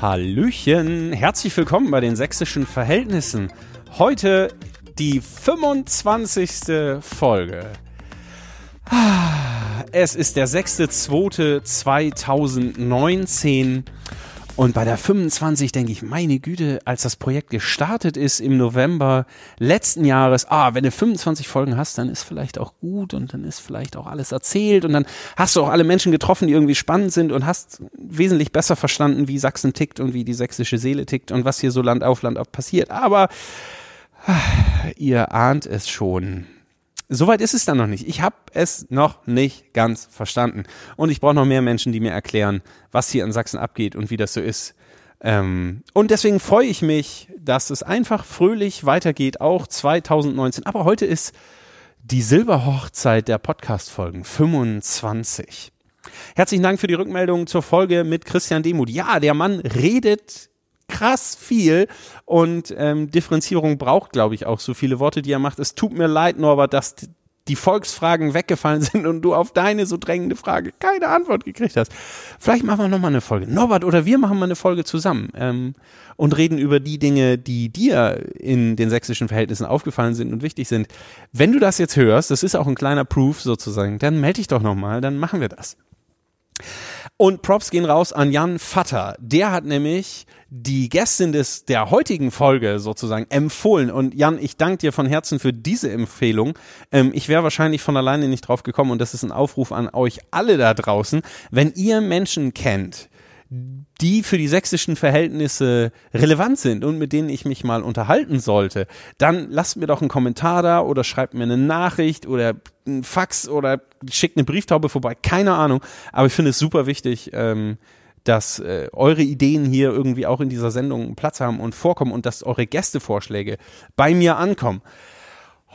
Hallöchen, herzlich willkommen bei den sächsischen Verhältnissen. Heute die 25. Folge. Es ist der 6.2.2019 und bei der 25 denke ich, meine Güte, als das Projekt gestartet ist im November letzten Jahres, ah, wenn du 25 Folgen hast, dann ist vielleicht auch gut und dann ist vielleicht auch alles erzählt und dann hast du auch alle Menschen getroffen, die irgendwie spannend sind und hast wesentlich besser verstanden, wie Sachsen tickt und wie die sächsische Seele tickt und was hier so Land auf Land auf passiert. Aber ah, ihr ahnt es schon. Soweit ist es dann noch nicht. Ich habe es noch nicht ganz verstanden. Und ich brauche noch mehr Menschen, die mir erklären, was hier in Sachsen abgeht und wie das so ist. Ähm, und deswegen freue ich mich, dass es einfach fröhlich weitergeht, auch 2019. Aber heute ist die Silberhochzeit der Podcast-Folgen 25. Herzlichen Dank für die Rückmeldung zur Folge mit Christian Demuth. Ja, der Mann redet krass viel und ähm, Differenzierung braucht, glaube ich, auch so viele Worte, die er macht. Es tut mir leid, Norbert, dass die Volksfragen weggefallen sind und du auf deine so drängende Frage keine Antwort gekriegt hast. Vielleicht machen wir nochmal eine Folge. Norbert oder wir machen mal eine Folge zusammen ähm, und reden über die Dinge, die dir in den sächsischen Verhältnissen aufgefallen sind und wichtig sind. Wenn du das jetzt hörst, das ist auch ein kleiner Proof sozusagen, dann melde dich doch nochmal, dann machen wir das. Und Props gehen raus an Jan Vatter. Der hat nämlich die Gästin des, der heutigen Folge sozusagen empfohlen. Und Jan, ich danke dir von Herzen für diese Empfehlung. Ähm, ich wäre wahrscheinlich von alleine nicht drauf gekommen und das ist ein Aufruf an euch alle da draußen. Wenn ihr Menschen kennt, die für die sächsischen Verhältnisse relevant sind und mit denen ich mich mal unterhalten sollte, dann lasst mir doch einen Kommentar da oder schreibt mir eine Nachricht oder ein Fax oder schickt eine Brieftaube vorbei, keine Ahnung. Aber ich finde es super wichtig, ähm, dass äh, eure Ideen hier irgendwie auch in dieser Sendung Platz haben und vorkommen und dass eure Gästevorschläge bei mir ankommen.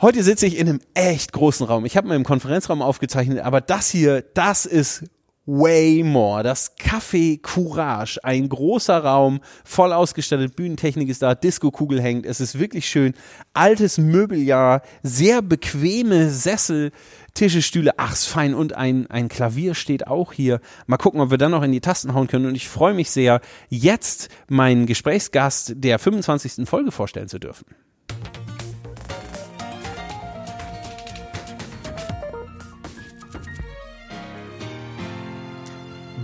Heute sitze ich in einem echt großen Raum. Ich habe mal im Konferenzraum aufgezeichnet, aber das hier, das ist way more. Das Café Courage, ein großer Raum, voll ausgestattet, Bühnentechnik ist da, Disco-Kugel hängt. Es ist wirklich schön. Altes Möbeljahr, sehr bequeme Sessel, Tische, Stühle, ach, ist fein. Und ein, ein Klavier steht auch hier. Mal gucken, ob wir dann noch in die Tasten hauen können. Und ich freue mich sehr, jetzt meinen Gesprächsgast der 25. Folge vorstellen zu dürfen.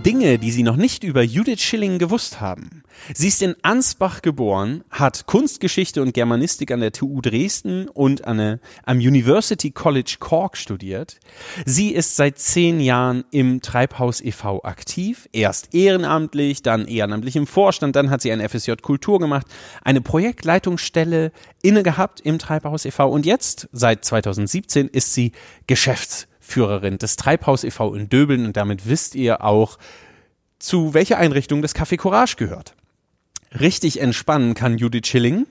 Dinge, die Sie noch nicht über Judith Schilling gewusst haben. Sie ist in Ansbach geboren, hat Kunstgeschichte und Germanistik an der TU Dresden und an der, am University College Cork studiert. Sie ist seit zehn Jahren im Treibhaus e.V. aktiv, erst ehrenamtlich, dann ehrenamtlich im Vorstand, dann hat sie ein FSJ Kultur gemacht, eine Projektleitungsstelle inne gehabt im Treibhaus e.V. und jetzt, seit 2017, ist sie Geschäfts Führerin des Treibhaus e.V. in Döbeln und damit wisst ihr auch, zu welcher Einrichtung das Café Courage gehört. Richtig entspannen kann Judith Schilling.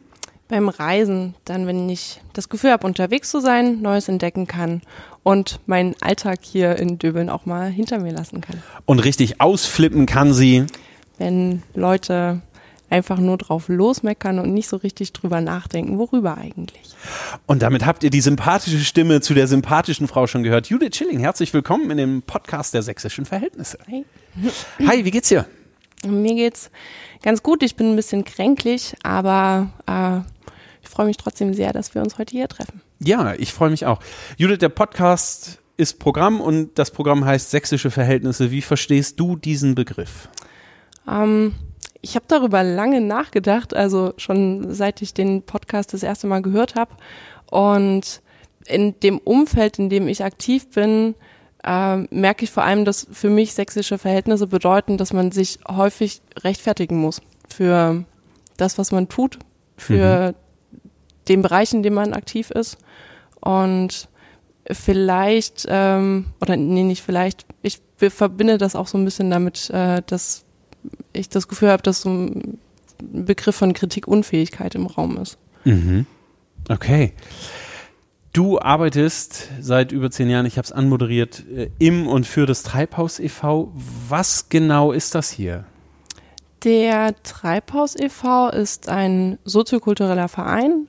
Beim Reisen, dann wenn ich das Gefühl habe, unterwegs zu sein, Neues entdecken kann und meinen Alltag hier in Döbeln auch mal hinter mir lassen kann. Und richtig ausflippen kann sie. Wenn Leute einfach nur drauf losmeckern und nicht so richtig drüber nachdenken, worüber eigentlich. Und damit habt ihr die sympathische Stimme zu der sympathischen Frau schon gehört. Judith Schilling, herzlich willkommen in dem Podcast der sächsischen Verhältnisse. Hi. Hi, wie geht's dir? Mir geht's ganz gut. Ich bin ein bisschen kränklich, aber äh, ich freue mich trotzdem sehr, dass wir uns heute hier treffen. Ja, ich freue mich auch. Judith, der Podcast ist Programm und das Programm heißt Sächsische Verhältnisse. Wie verstehst du diesen Begriff? Ähm, ich habe darüber lange nachgedacht, also schon seit ich den Podcast das erste Mal gehört habe. Und in dem Umfeld, in dem ich aktiv bin, äh, merke ich vor allem, dass für mich sächsische Verhältnisse bedeuten, dass man sich häufig rechtfertigen muss für das, was man tut, für mhm. den Bereich, in dem man aktiv ist. Und vielleicht, ähm, oder nee, nicht vielleicht, ich verbinde das auch so ein bisschen damit, äh, dass ich das Gefühl habe, dass so ein Begriff von Kritikunfähigkeit im Raum ist. Mhm. Okay. Du arbeitest seit über zehn Jahren, ich habe es anmoderiert, äh, im und für das Treibhaus e.V. Was genau ist das hier? Der Treibhaus e.V. ist ein soziokultureller Verein,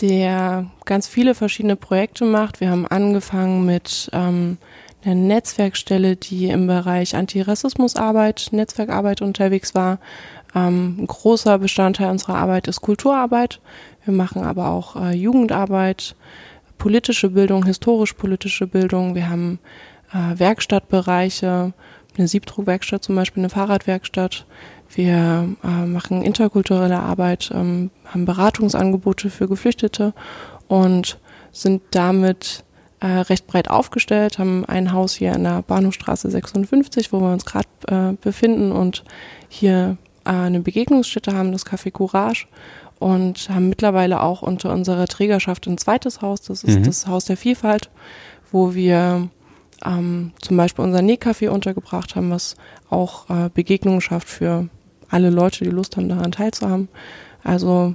der ganz viele verschiedene Projekte macht. Wir haben angefangen mit ähm, eine Netzwerkstelle, die im Bereich Antirassismusarbeit, Netzwerkarbeit unterwegs war. Ähm, ein großer Bestandteil unserer Arbeit ist Kulturarbeit. Wir machen aber auch äh, Jugendarbeit, politische Bildung, historisch-politische Bildung. Wir haben äh, Werkstattbereiche, eine Siebdruckwerkstatt zum Beispiel, eine Fahrradwerkstatt. Wir äh, machen interkulturelle Arbeit, ähm, haben Beratungsangebote für Geflüchtete und sind damit äh, recht breit aufgestellt, haben ein Haus hier in der Bahnhofstraße 56, wo wir uns gerade äh, befinden und hier äh, eine Begegnungsstätte haben, das Café Courage und haben mittlerweile auch unter unserer Trägerschaft ein zweites Haus, das ist mhm. das Haus der Vielfalt, wo wir ähm, zum Beispiel unser Nähcafé untergebracht haben, was auch äh, Begegnungen schafft für alle Leute, die Lust haben, daran teilzuhaben. Also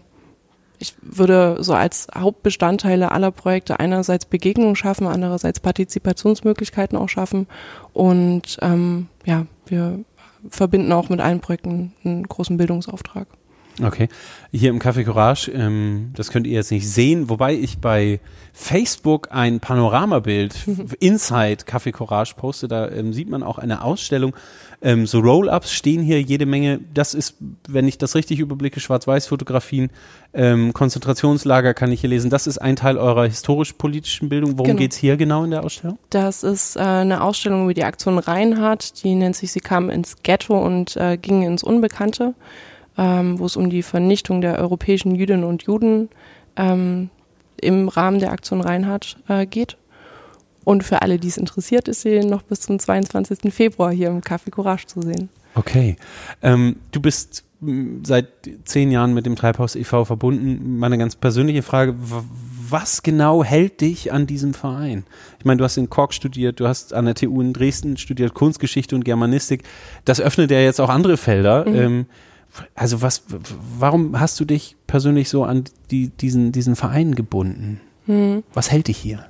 ich würde so als Hauptbestandteile aller Projekte einerseits Begegnungen schaffen, andererseits Partizipationsmöglichkeiten auch schaffen. Und ähm, ja, wir verbinden auch mit allen Projekten einen großen Bildungsauftrag. Okay. Hier im Café Courage, ähm, das könnt ihr jetzt nicht sehen, wobei ich bei Facebook ein Panoramabild Inside Café Courage poste, da ähm, sieht man auch eine Ausstellung. Ähm, so Roll-Ups stehen hier jede Menge. Das ist, wenn ich das richtig überblicke, Schwarz-Weiß-Fotografien, ähm, Konzentrationslager kann ich hier lesen. Das ist ein Teil eurer historisch-politischen Bildung. Worum genau. geht's hier genau in der Ausstellung? Das ist äh, eine Ausstellung über die Aktion Reinhardt, die nennt sich, sie kam ins Ghetto und äh, ging ins Unbekannte ähm, wo es um die Vernichtung der europäischen Jüdinnen und Juden ähm, im Rahmen der Aktion Reinhardt äh, geht. Und für alle, die es interessiert, ist sie noch bis zum 22. Februar hier im Café Courage zu sehen. Okay. Ähm, du bist seit zehn Jahren mit dem Treibhaus e.V. verbunden. Meine ganz persönliche Frage, was genau hält dich an diesem Verein? Ich meine, du hast in Kork studiert, du hast an der TU in Dresden studiert, Kunstgeschichte und Germanistik. Das öffnet ja jetzt auch andere Felder. Mhm. Ähm, also was, warum hast du dich persönlich so an die, diesen, diesen Verein gebunden? Hm. Was hält dich hier?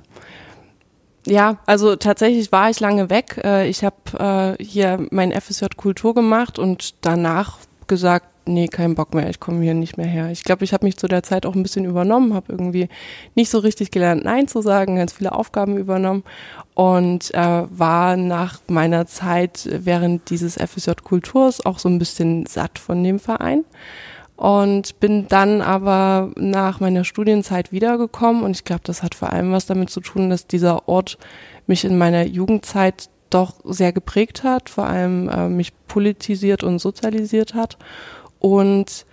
Ja, also tatsächlich war ich lange weg. Äh, ich habe äh, hier mein FSJ Kultur gemacht und danach gesagt, nee, kein Bock mehr, ich komme hier nicht mehr her. Ich glaube, ich habe mich zu der Zeit auch ein bisschen übernommen, habe irgendwie nicht so richtig gelernt, Nein zu sagen, ganz viele Aufgaben übernommen und äh, war nach meiner Zeit während dieses FSJ Kulturs auch so ein bisschen satt von dem Verein und bin dann aber nach meiner Studienzeit wiedergekommen und ich glaube, das hat vor allem was damit zu tun, dass dieser Ort mich in meiner Jugendzeit doch sehr geprägt hat, vor allem äh, mich politisiert und sozialisiert hat und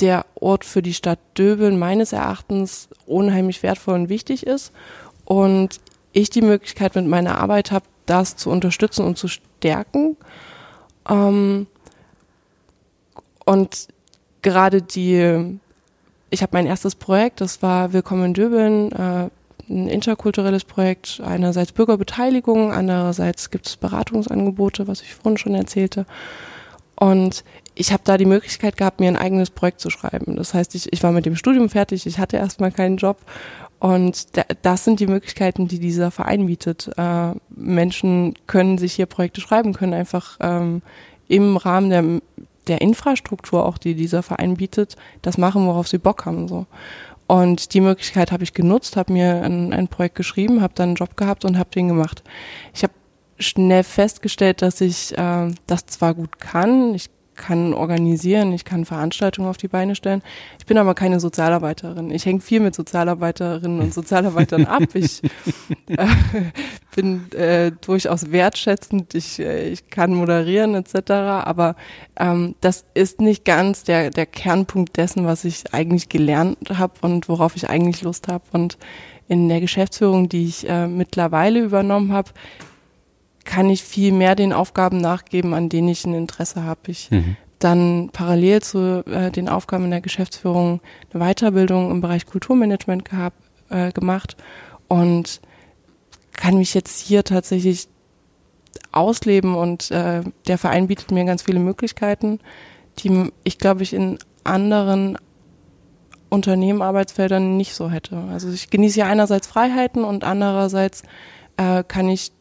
der Ort für die Stadt Döbeln meines Erachtens unheimlich wertvoll und wichtig ist und ich die Möglichkeit mit meiner Arbeit habe, das zu unterstützen und zu stärken. Ähm, und gerade die, ich habe mein erstes Projekt, das war Willkommen in Döbeln, äh, ein interkulturelles Projekt, einerseits Bürgerbeteiligung, andererseits gibt es Beratungsangebote, was ich vorhin schon erzählte. Und ich habe da die Möglichkeit gehabt, mir ein eigenes Projekt zu schreiben. Das heißt, ich, ich war mit dem Studium fertig, ich hatte erstmal keinen Job. Und da, das sind die Möglichkeiten, die dieser Verein bietet. Äh, Menschen können sich hier Projekte schreiben, können einfach ähm, im Rahmen der, der Infrastruktur, auch die dieser Verein bietet, das machen, worauf sie Bock haben. So. Und die Möglichkeit habe ich genutzt, habe mir ein, ein Projekt geschrieben, habe dann einen Job gehabt und habe den gemacht. Ich habe schnell festgestellt, dass ich äh, das zwar gut kann, ich kann organisieren, ich kann Veranstaltungen auf die Beine stellen. Ich bin aber keine Sozialarbeiterin. Ich hänge viel mit Sozialarbeiterinnen und Sozialarbeitern ab. Ich äh, bin äh, durchaus wertschätzend. Ich, äh, ich kann moderieren etc. Aber ähm, das ist nicht ganz der, der Kernpunkt dessen, was ich eigentlich gelernt habe und worauf ich eigentlich Lust habe. Und in der Geschäftsführung, die ich äh, mittlerweile übernommen habe, kann ich viel mehr den Aufgaben nachgeben, an denen ich ein Interesse habe. Ich mhm. dann parallel zu äh, den Aufgaben in der Geschäftsführung eine Weiterbildung im Bereich Kulturmanagement gehabt, äh, gemacht und kann mich jetzt hier tatsächlich ausleben und äh, der Verein bietet mir ganz viele Möglichkeiten, die ich glaube ich in anderen Unternehmen, Arbeitsfeldern nicht so hätte. Also ich genieße ja einerseits Freiheiten und andererseits äh, kann ich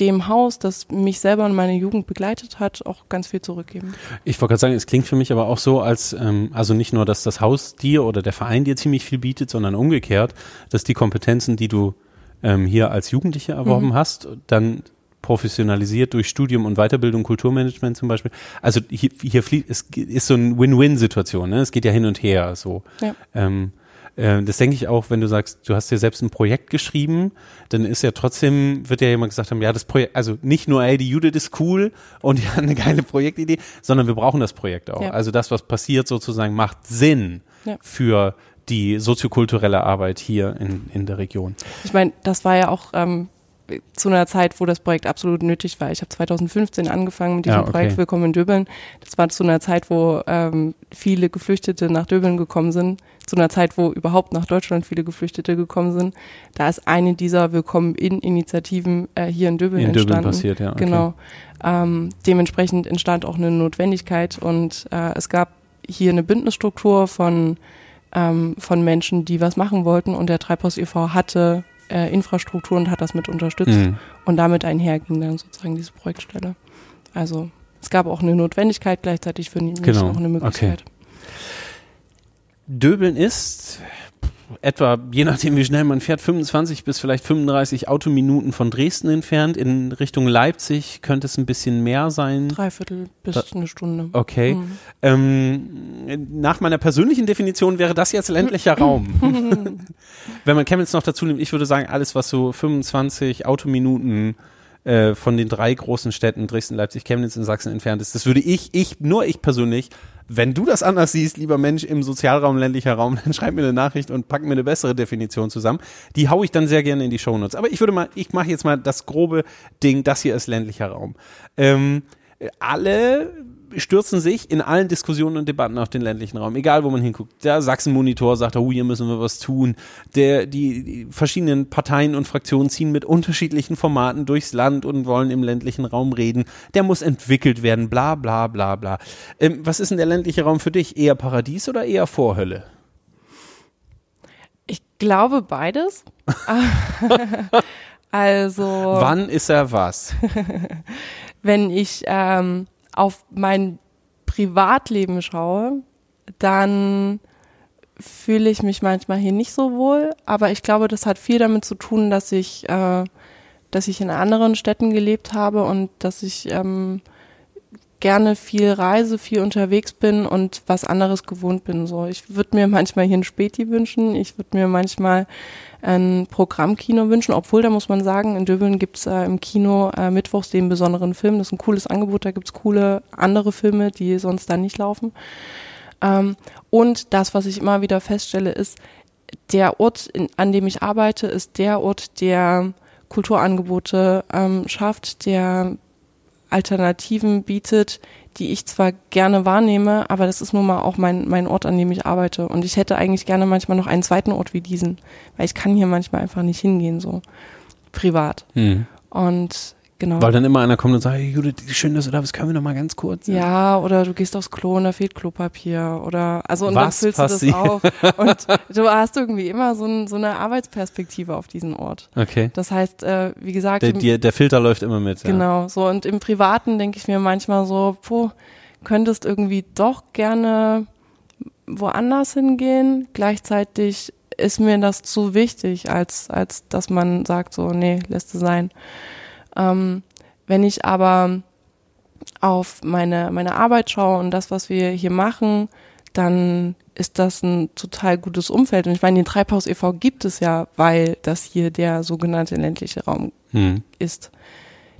dem Haus, das mich selber in meiner Jugend begleitet hat, auch ganz viel zurückgeben. Ich wollte gerade sagen, es klingt für mich aber auch so, als ähm, also nicht nur, dass das Haus dir oder der Verein dir ziemlich viel bietet, sondern umgekehrt, dass die Kompetenzen, die du ähm, hier als Jugendliche erworben mhm. hast, dann professionalisiert durch Studium und Weiterbildung, Kulturmanagement zum Beispiel. Also hier, hier fließt, es ist so eine Win-Win-Situation, ne? Es geht ja hin und her so. Ja. Ähm, äh, das denke ich auch, wenn du sagst, du hast dir selbst ein Projekt geschrieben, dann ist ja trotzdem, wird ja jemand gesagt haben, ja, das Projekt, also nicht nur, ey, die Judith ist cool und die hat eine geile Projektidee, sondern wir brauchen das Projekt auch. Ja. Also das, was passiert sozusagen, macht Sinn Ja. für die soziokulturelle Arbeit hier in, in der Region. Ich meine, das war ja auch ähm, zu einer Zeit, wo das Projekt absolut nötig war. Ich habe 2015 angefangen mit diesem Ja, okay. Projekt Willkommen in Döbeln. Das war zu einer Zeit, wo ähm, viele Geflüchtete nach Döbeln gekommen sind. Zu einer Zeit, wo überhaupt nach Deutschland viele Geflüchtete gekommen sind. Da ist eine dieser Willkommen in Initiativen äh, hier in Döbeln In entstanden. Döbeln passiert, ja. Okay. Genau. Ähm, dementsprechend entstand auch eine Notwendigkeit und äh, es gab hier eine Bündnisstruktur von, ähm, von Menschen, die was machen wollten und der Treibhaus e.V. hatte äh, Infrastruktur und hat das mit unterstützt Mhm. und damit einherging dann sozusagen diese Projektstelle. Also es gab auch eine Notwendigkeit, gleichzeitig für mich Genau. auch eine Möglichkeit. Döbeln ist etwa, je nachdem wie schnell man fährt, 25 bis vielleicht 35 Autominuten von Dresden entfernt. In Richtung Leipzig könnte es ein bisschen mehr sein. Dreiviertel bis Da- eine Stunde. Okay. Mhm. Ähm, nach meiner persönlichen Definition wäre das jetzt ländlicher Raum. Wenn man Chemnitz noch dazu nimmt, ich würde sagen, alles, was so 25 Autominuten äh, von den drei großen Städten Dresden, Leipzig, Chemnitz in Sachsen entfernt ist, das würde ich, ich, nur ich persönlich, wenn du das anders siehst, lieber Mensch im Sozialraum, ländlicher Raum, dann schreib mir eine Nachricht und pack mir eine bessere Definition zusammen. Die hau ich dann sehr gerne in die Shownotes. Aber ich würde mal, ich mache jetzt mal das grobe Ding, das hier ist ländlicher Raum. Ähm, alle stürzen sich in allen Diskussionen und Debatten auf den ländlichen Raum, egal wo man hinguckt. Der Sachsen-Monitor sagt, oh, hier müssen wir was tun. Der, die, die verschiedenen Parteien und Fraktionen ziehen mit unterschiedlichen Formaten durchs Land und wollen im ländlichen Raum reden. Der muss entwickelt werden, bla bla bla bla. Ähm, was ist denn der ländliche Raum für dich? Eher Paradies oder eher Vorhölle? Ich glaube beides. also Wann ist er was? wenn ich ähm, auf mein Privatleben schaue, dann fühle ich mich manchmal hier nicht so wohl. Aber ich glaube, das hat viel damit zu tun, dass ich, äh, dass ich in anderen Städten gelebt habe und dass ich ähm, gerne viel reise, viel unterwegs bin und was anderes gewohnt bin. So, ich würde mir manchmal hier ein Späti wünschen. Ich würde mir manchmal ein Programmkino wünschen, obwohl da muss man sagen, in Döbeln gibt's äh, im Kino äh, mittwochs den besonderen Film. Das ist ein cooles Angebot, da gibt's coole andere Filme, die sonst da nicht laufen. Ähm, und das, was ich immer wieder feststelle, ist, der Ort, in, an dem ich arbeite, ist der Ort, der Kulturangebote ähm, schafft, der Alternativen bietet, die ich zwar gerne wahrnehme, aber das ist nun mal auch mein, mein Ort, an dem ich arbeite. Und ich hätte eigentlich gerne manchmal noch einen zweiten Ort wie diesen, weil ich kann hier manchmal einfach nicht hingehen, so privat. Hm. Und genau. Weil dann immer einer kommt und sagt, hey, Judith, schön, dass du da bist, können wir noch mal ganz kurz? Ja, oder du gehst aufs Klo und da fehlt Klopapier oder also und Was dann füllst passiert? du das auf und du hast irgendwie immer so, ein, so eine Arbeitsperspektive auf diesen Ort. Okay. Das heißt, äh, wie gesagt, Der, der, der Filter läuft immer mit. Ja. Genau, so und im Privaten denke ich mir manchmal so, puh, könntest irgendwie doch gerne woanders hingehen. Gleichzeitig ist mir das zu wichtig, als, als dass man sagt, so, nee, lässt es sein. Ähm, wenn ich aber auf meine, meine Arbeit schaue und das, was wir hier machen, dann ist das ein total gutes Umfeld. Und ich meine, den Treibhaus e.V. gibt es ja, weil das hier der sogenannte ländliche Raum Hm. ist.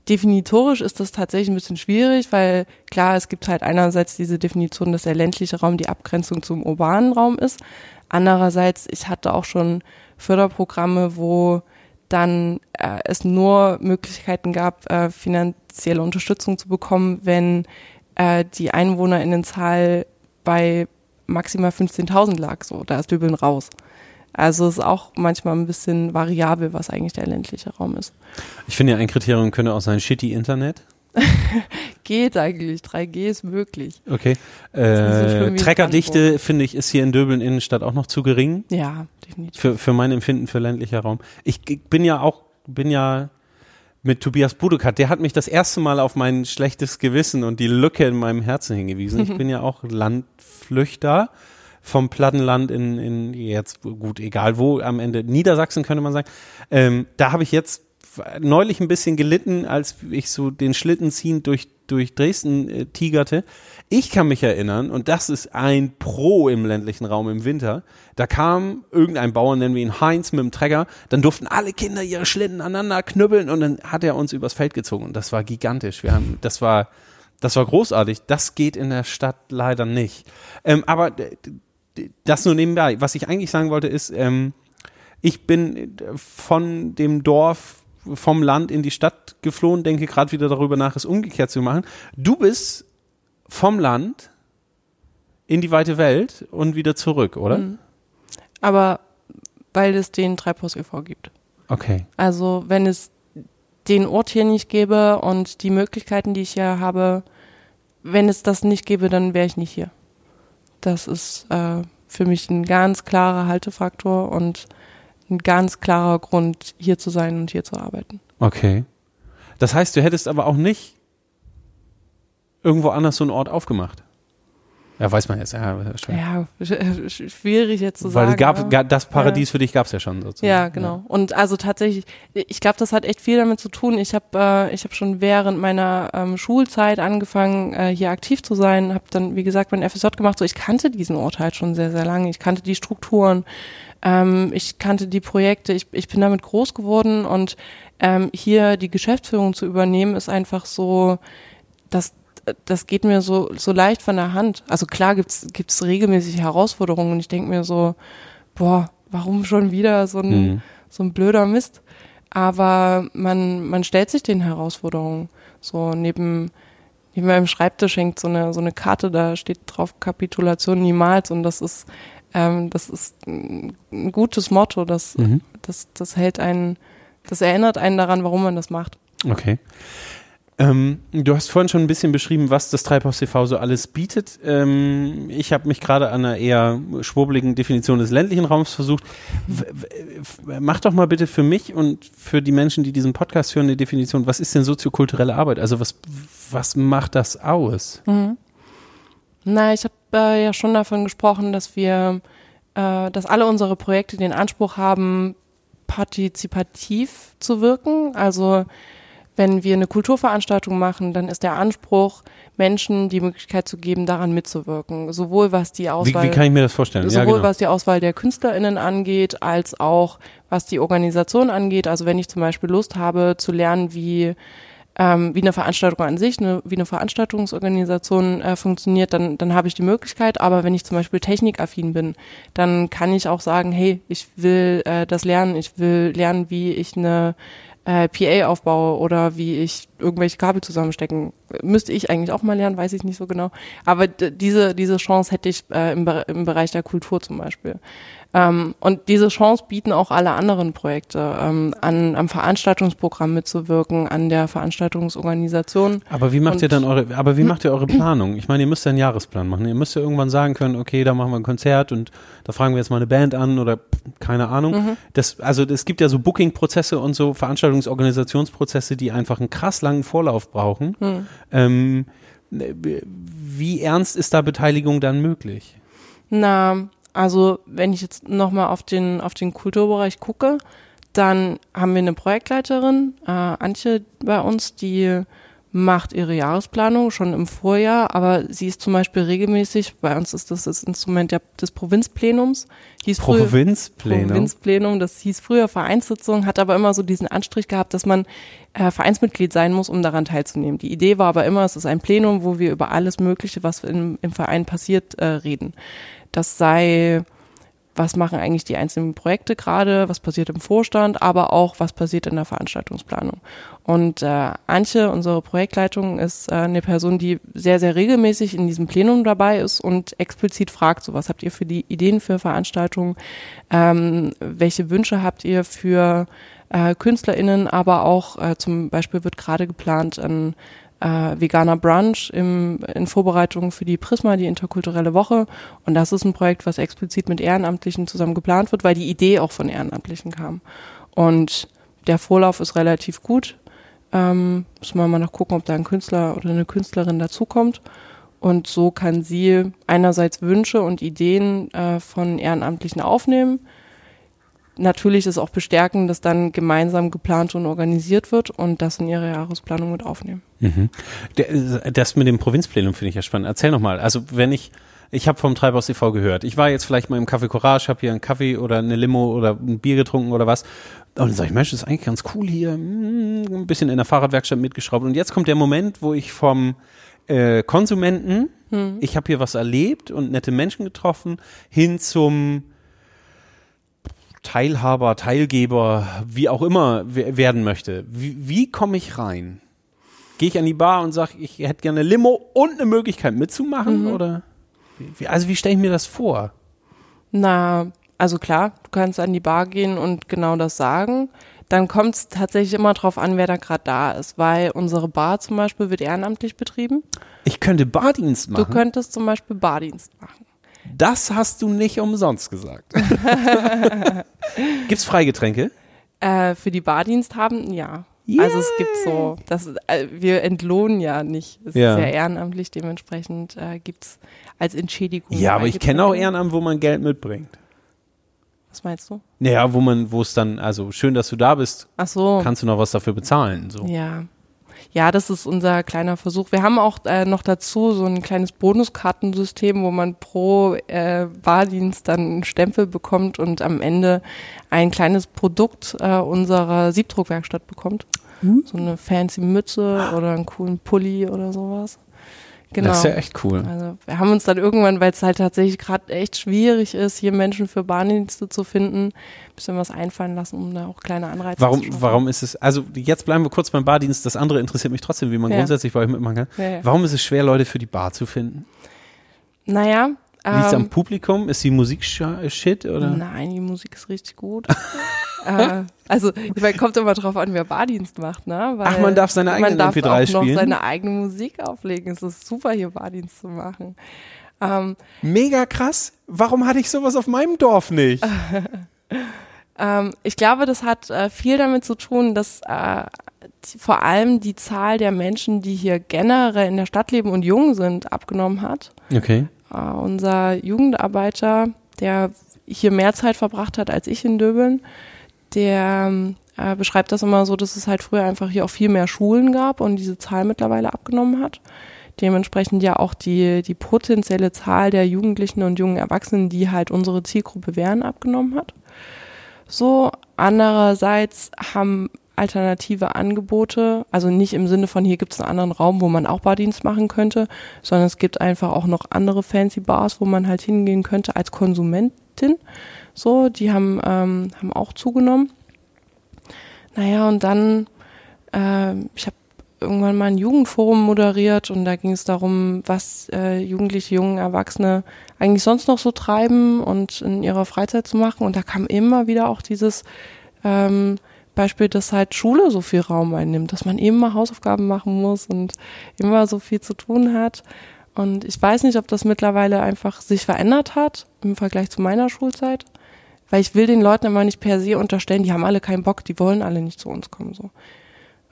Definitorisch ist das tatsächlich ein bisschen schwierig, weil klar, es gibt halt einerseits diese Definition, dass der ländliche Raum die Abgrenzung zum urbanen Raum ist. Andererseits, ich hatte auch schon Förderprogramme, wo dann äh, es nur Möglichkeiten gab, äh, finanzielle Unterstützung zu bekommen, wenn äh, die Einwohnerinnenzahl bei maximal 15.000 lag. So, da ist Döbeln raus. Also es ist auch manchmal ein bisschen variabel, was eigentlich der ländliche Raum ist. Ich finde ja, ein Kriterium könnte auch sein shitty Internet. Geht eigentlich, 3G ist möglich. Okay. Äh, Treckerdichte, finde ich, ist hier in Döbeln Innenstadt auch noch zu gering. Ja, definitiv. Für, für mein Empfinden für ländlicher Raum. Ich, ich bin ja auch, bin ja mit Tobias Budukat, der hat mich das erste Mal auf mein schlechtes Gewissen und die Lücke in meinem Herzen hingewiesen. Ich bin ja auch Landflüchter vom Plattenland in, in jetzt gut, egal wo, am Ende Niedersachsen könnte man sagen. Ähm, da habe ich jetzt neulich ein bisschen gelitten, als ich so den Schlitten ziehend durch, durch Dresden äh, tigerte. Ich kann mich erinnern, und das ist ein Pro im ländlichen Raum im Winter, da kam irgendein Bauer, nennen wir ihn Heinz, mit dem Träger, dann durften alle Kinder ihre Schlitten aneinander knüppeln und dann hat er uns übers Feld gezogen und das war gigantisch. Wir haben, das war, das war großartig. Das geht in der Stadt leider nicht. Ähm, aber das nur nebenbei. Was ich eigentlich sagen wollte ist, ähm, ich bin von dem Dorf, vom Land in die Stadt geflohen, denke gerade wieder darüber nach, es umgekehrt zu machen. Du bist vom Land in die weite Welt und wieder zurück, oder? Mhm. Aber weil es den Treibhaus e.V. gibt. Okay. Also wenn es den Ort hier nicht gäbe und die Möglichkeiten, die ich hier habe, wenn es das nicht gäbe, dann wäre ich nicht hier. Das ist äh, für mich ein ganz klarer Haltefaktor und ein ganz klarer Grund, hier zu sein und hier zu arbeiten. Okay. Das heißt, du hättest aber auch nicht irgendwo anders so einen Ort aufgemacht. Ja, weiß man jetzt. Ja, ja schwierig jetzt zu Weil sagen. Weil gab, das Paradies ja. für dich gab es ja schon sozusagen. Ja, genau. Und also tatsächlich, ich glaube, das hat echt viel damit zu tun. Ich habe äh, ich hab schon während meiner ähm, Schulzeit angefangen, äh, hier aktiv zu sein. Habe dann, wie gesagt, mein FSJ gemacht. So, ich kannte diesen Ort halt schon sehr, sehr lange. Ich kannte die Strukturen. Ähm, ich kannte die Projekte. Ich, ich bin damit groß geworden. Und ähm, hier die Geschäftsführung zu übernehmen, ist einfach so, dass das geht mir so, so leicht von der Hand. Also klar gibt's gibt's regelmäßig Herausforderungen und ich denke mir so, boah, warum schon wieder so ein, mhm. so ein blöder Mist? Aber man, man stellt sich den Herausforderungen. So neben, neben meinem Schreibtisch hängt so eine, so eine Karte, da steht drauf Kapitulation niemals und das ist, ähm, das ist ein gutes Motto. Das, mhm. das, das hält einen, das erinnert einen daran, warum man das macht. Okay. Ähm, du hast vorhin schon ein bisschen beschrieben, was das Treibhaus TV so alles bietet. Ähm, ich habe mich gerade an einer eher schwurbeligen Definition des ländlichen Raums versucht. mach doch mal bitte für mich und für die Menschen, die diesen Podcast hören, eine Definition. Was ist denn soziokulturelle Arbeit? Also was, was macht das aus? Mhm. Na, ich habe äh, ja schon davon gesprochen, dass wir, äh, dass alle unsere Projekte den Anspruch haben, partizipativ zu wirken. Also wenn wir eine Kulturveranstaltung machen, dann ist der Anspruch, Menschen die Möglichkeit zu geben, daran mitzuwirken. Sowohl was die Auswahl. Wie, wie kann ich mir das vorstellen? Sowohl ja, genau. was die Auswahl der KünstlerInnen angeht, als auch was die Organisation angeht. Also wenn ich zum Beispiel Lust habe zu lernen, wie ähm, wie eine Veranstaltung an sich, eine, wie eine Veranstaltungsorganisation äh, funktioniert, dann, dann habe ich die Möglichkeit. Aber wenn ich zum Beispiel technikaffin bin, dann kann ich auch sagen, hey, ich will äh, das lernen, ich will lernen, wie ich eine äh, PA aufbaue oder wie ich irgendwelche Kabel zusammenstecken. Müsste ich eigentlich auch mal lernen, weiß ich nicht so genau. Aber diese, diese Chance hätte ich äh, im, im Bereich der Kultur zum Beispiel. Ähm, und diese Chance bieten auch alle anderen Projekte, ähm, an, am Veranstaltungsprogramm mitzuwirken, an der Veranstaltungsorganisation. Aber wie macht und ihr dann eure, aber wie macht ihr eure Planung? Ich meine, ihr müsst ja einen Jahresplan machen. Ihr müsst ja irgendwann sagen können, okay, da machen wir ein Konzert und da fragen wir jetzt mal eine Band an oder keine Ahnung. Mhm. Das, also es gibt ja so Booking-Prozesse und so Veranstaltungsorganisationsprozesse, die einfach einen krass langen Vorlauf brauchen. Mhm. Ähm, wie ernst ist da Beteiligung dann möglich? Na, also wenn ich jetzt nochmal auf den, auf den Kulturbereich gucke, dann haben wir eine Projektleiterin, äh, Antje bei uns, die macht ihre Jahresplanung schon im Vorjahr, aber sie ist zum Beispiel regelmäßig, bei uns ist das das Instrument der, des Provinzplenums. Hieß Provinzplenum? Provinzplenum, das hieß früher Vereinssitzung, hat aber immer so diesen Anstrich gehabt, dass man äh, Vereinsmitglied sein muss, um daran teilzunehmen. Die Idee war aber immer, es ist ein Plenum, wo wir über alles Mögliche, was im, im Verein passiert, äh, reden. Das sei, was machen eigentlich die einzelnen Projekte gerade, was passiert im Vorstand, aber auch, was passiert in der Veranstaltungsplanung. Und äh, Antje, unsere Projektleitung, ist äh, eine Person, die sehr, sehr regelmäßig in diesem Plenum dabei ist und explizit fragt, so was habt ihr für die Ideen für Veranstaltungen, ähm, welche Wünsche habt ihr für äh, KünstlerInnen, aber auch äh, zum Beispiel wird gerade geplant, ein äh, veganer Brunch im, in Vorbereitung für die Prisma, die interkulturelle Woche. Und das ist ein Projekt, was explizit mit Ehrenamtlichen zusammen geplant wird, weil die Idee auch von Ehrenamtlichen kam. Und der Vorlauf ist relativ gut. Ähm, müssen wir mal noch gucken, ob da ein Künstler oder eine Künstlerin dazukommt. Und so kann sie einerseits Wünsche und Ideen äh, von Ehrenamtlichen aufnehmen, natürlich das auch bestärken, dass dann gemeinsam geplant und organisiert wird und das in ihre Jahresplanung mit aufnehmen. Mhm. Das mit dem Provinzplenum finde ich ja spannend. Erzähl noch mal. Also wenn ich, ich habe vom Treibhaus e.V. gehört. Ich war jetzt vielleicht mal im Café Courage, habe hier einen Kaffee oder eine Limo oder ein Bier getrunken oder was. Und dann sage ich, Mensch, das ist eigentlich ganz cool hier. Hm, Ein bisschen in der Fahrradwerkstatt mitgeschraubt. Und jetzt kommt der Moment, wo ich vom äh, Konsumenten, ich habe hier was erlebt und nette Menschen getroffen, hin zum Teilhaber, Teilgeber, wie auch immer we- werden möchte. Wie, wie komme ich rein? Gehe ich an die Bar und sage, ich hätte gerne Limo und eine Möglichkeit mitzumachen? Oder wie, also wie stelle ich mir das vor? Na, also klar, du kannst an die Bar gehen und genau das sagen. Dann kommt es tatsächlich immer drauf an, wer da gerade da ist, weil unsere Bar zum Beispiel wird ehrenamtlich betrieben. Ich könnte Bardienst Du machen. könntest zum Beispiel Bardienst machen. Das hast du nicht umsonst gesagt. Gibt's Freigetränke? Äh, für die Bardienst haben, ja. Yay. Also es gibt so, das, äh, wir entlohnen ja nicht. Es Ja. ist ja ehrenamtlich, dementsprechend äh, gibt's als Entschädigung. Ja, aber ich kenne auch. Ehrenamt, wo man Geld mitbringt. Was meinst du? Naja, wo man, wo es dann, also schön, dass du da bist, Ach so. kannst du noch was dafür bezahlen. So. Ja. Ja, das ist unser kleiner Versuch. Wir haben auch äh, noch dazu so ein kleines Bonuskartensystem, wo man pro äh, Bardienst dann einen Stempel bekommt und am Ende ein kleines Produkt äh, unserer Siebdruckwerkstatt bekommt. So eine fancy Mütze oder einen coolen Pulli oder sowas. Genau. Das ist ja echt cool. Also wir haben uns dann irgendwann, weil es halt tatsächlich gerade echt schwierig ist, hier Menschen für Bahndienste zu finden, ein bisschen was einfallen lassen, um da auch kleine Anreize zu Warum, schaffen. warum ist es, also jetzt bleiben wir kurz beim Bardienst, das andere interessiert mich trotzdem, wie man Ja. grundsätzlich bei euch mitmachen kann. Ja, ja. Warum ist es schwer, Leute für die Bar zu finden? Naja. Liegt es am ähm, Publikum? Ist die Musik shit oder? Nein, die Musik ist richtig gut. äh, also, ich meine, kommt immer drauf an, wer Bardienst macht, ne? Weil Ach, man darf seine eigenen man darf MP3 auch noch spielen? seine eigene Musik auflegen. Es ist super, hier Bardienst zu machen. Ähm, Mega krass. Warum hatte ich sowas auf meinem Dorf nicht? ähm, ich glaube, das hat äh, viel damit zu tun, dass äh, vor allem die Zahl der Menschen, die hier generell in der Stadt leben und jung sind, abgenommen hat. Okay. Äh, unser Jugendarbeiter, der hier mehr Zeit verbracht hat als ich in Döbeln, der äh, beschreibt das immer so, dass es halt früher einfach hier auch viel mehr Schulen gab und diese Zahl mittlerweile abgenommen hat. Dementsprechend ja auch die, die potenzielle Zahl der Jugendlichen und jungen Erwachsenen, die halt unsere Zielgruppe wären, abgenommen hat. So, andererseits haben alternative Angebote, also nicht im Sinne von hier gibt es einen anderen Raum, wo man auch Bardienst machen könnte, sondern es gibt einfach auch noch andere fancy Bars, wo man halt hingehen könnte als Konsumentin. So, die haben, ähm, haben auch zugenommen. Naja, und dann, ähm, ich habe irgendwann mal ein Jugendforum moderiert und da ging es darum, was äh, Jugendliche, jungen Erwachsene eigentlich sonst noch so treiben und in ihrer Freizeit zu machen. Und da kam immer wieder auch dieses ähm, Beispiel, dass halt Schule so viel Raum einnimmt, dass man immer Hausaufgaben machen muss und immer so viel zu tun hat. Und ich weiß nicht, ob das mittlerweile einfach sich verändert hat im Vergleich zu meiner Schulzeit. Weil ich will den Leuten immer nicht per se unterstellen, die haben alle keinen Bock, die wollen alle nicht zu uns kommen. So.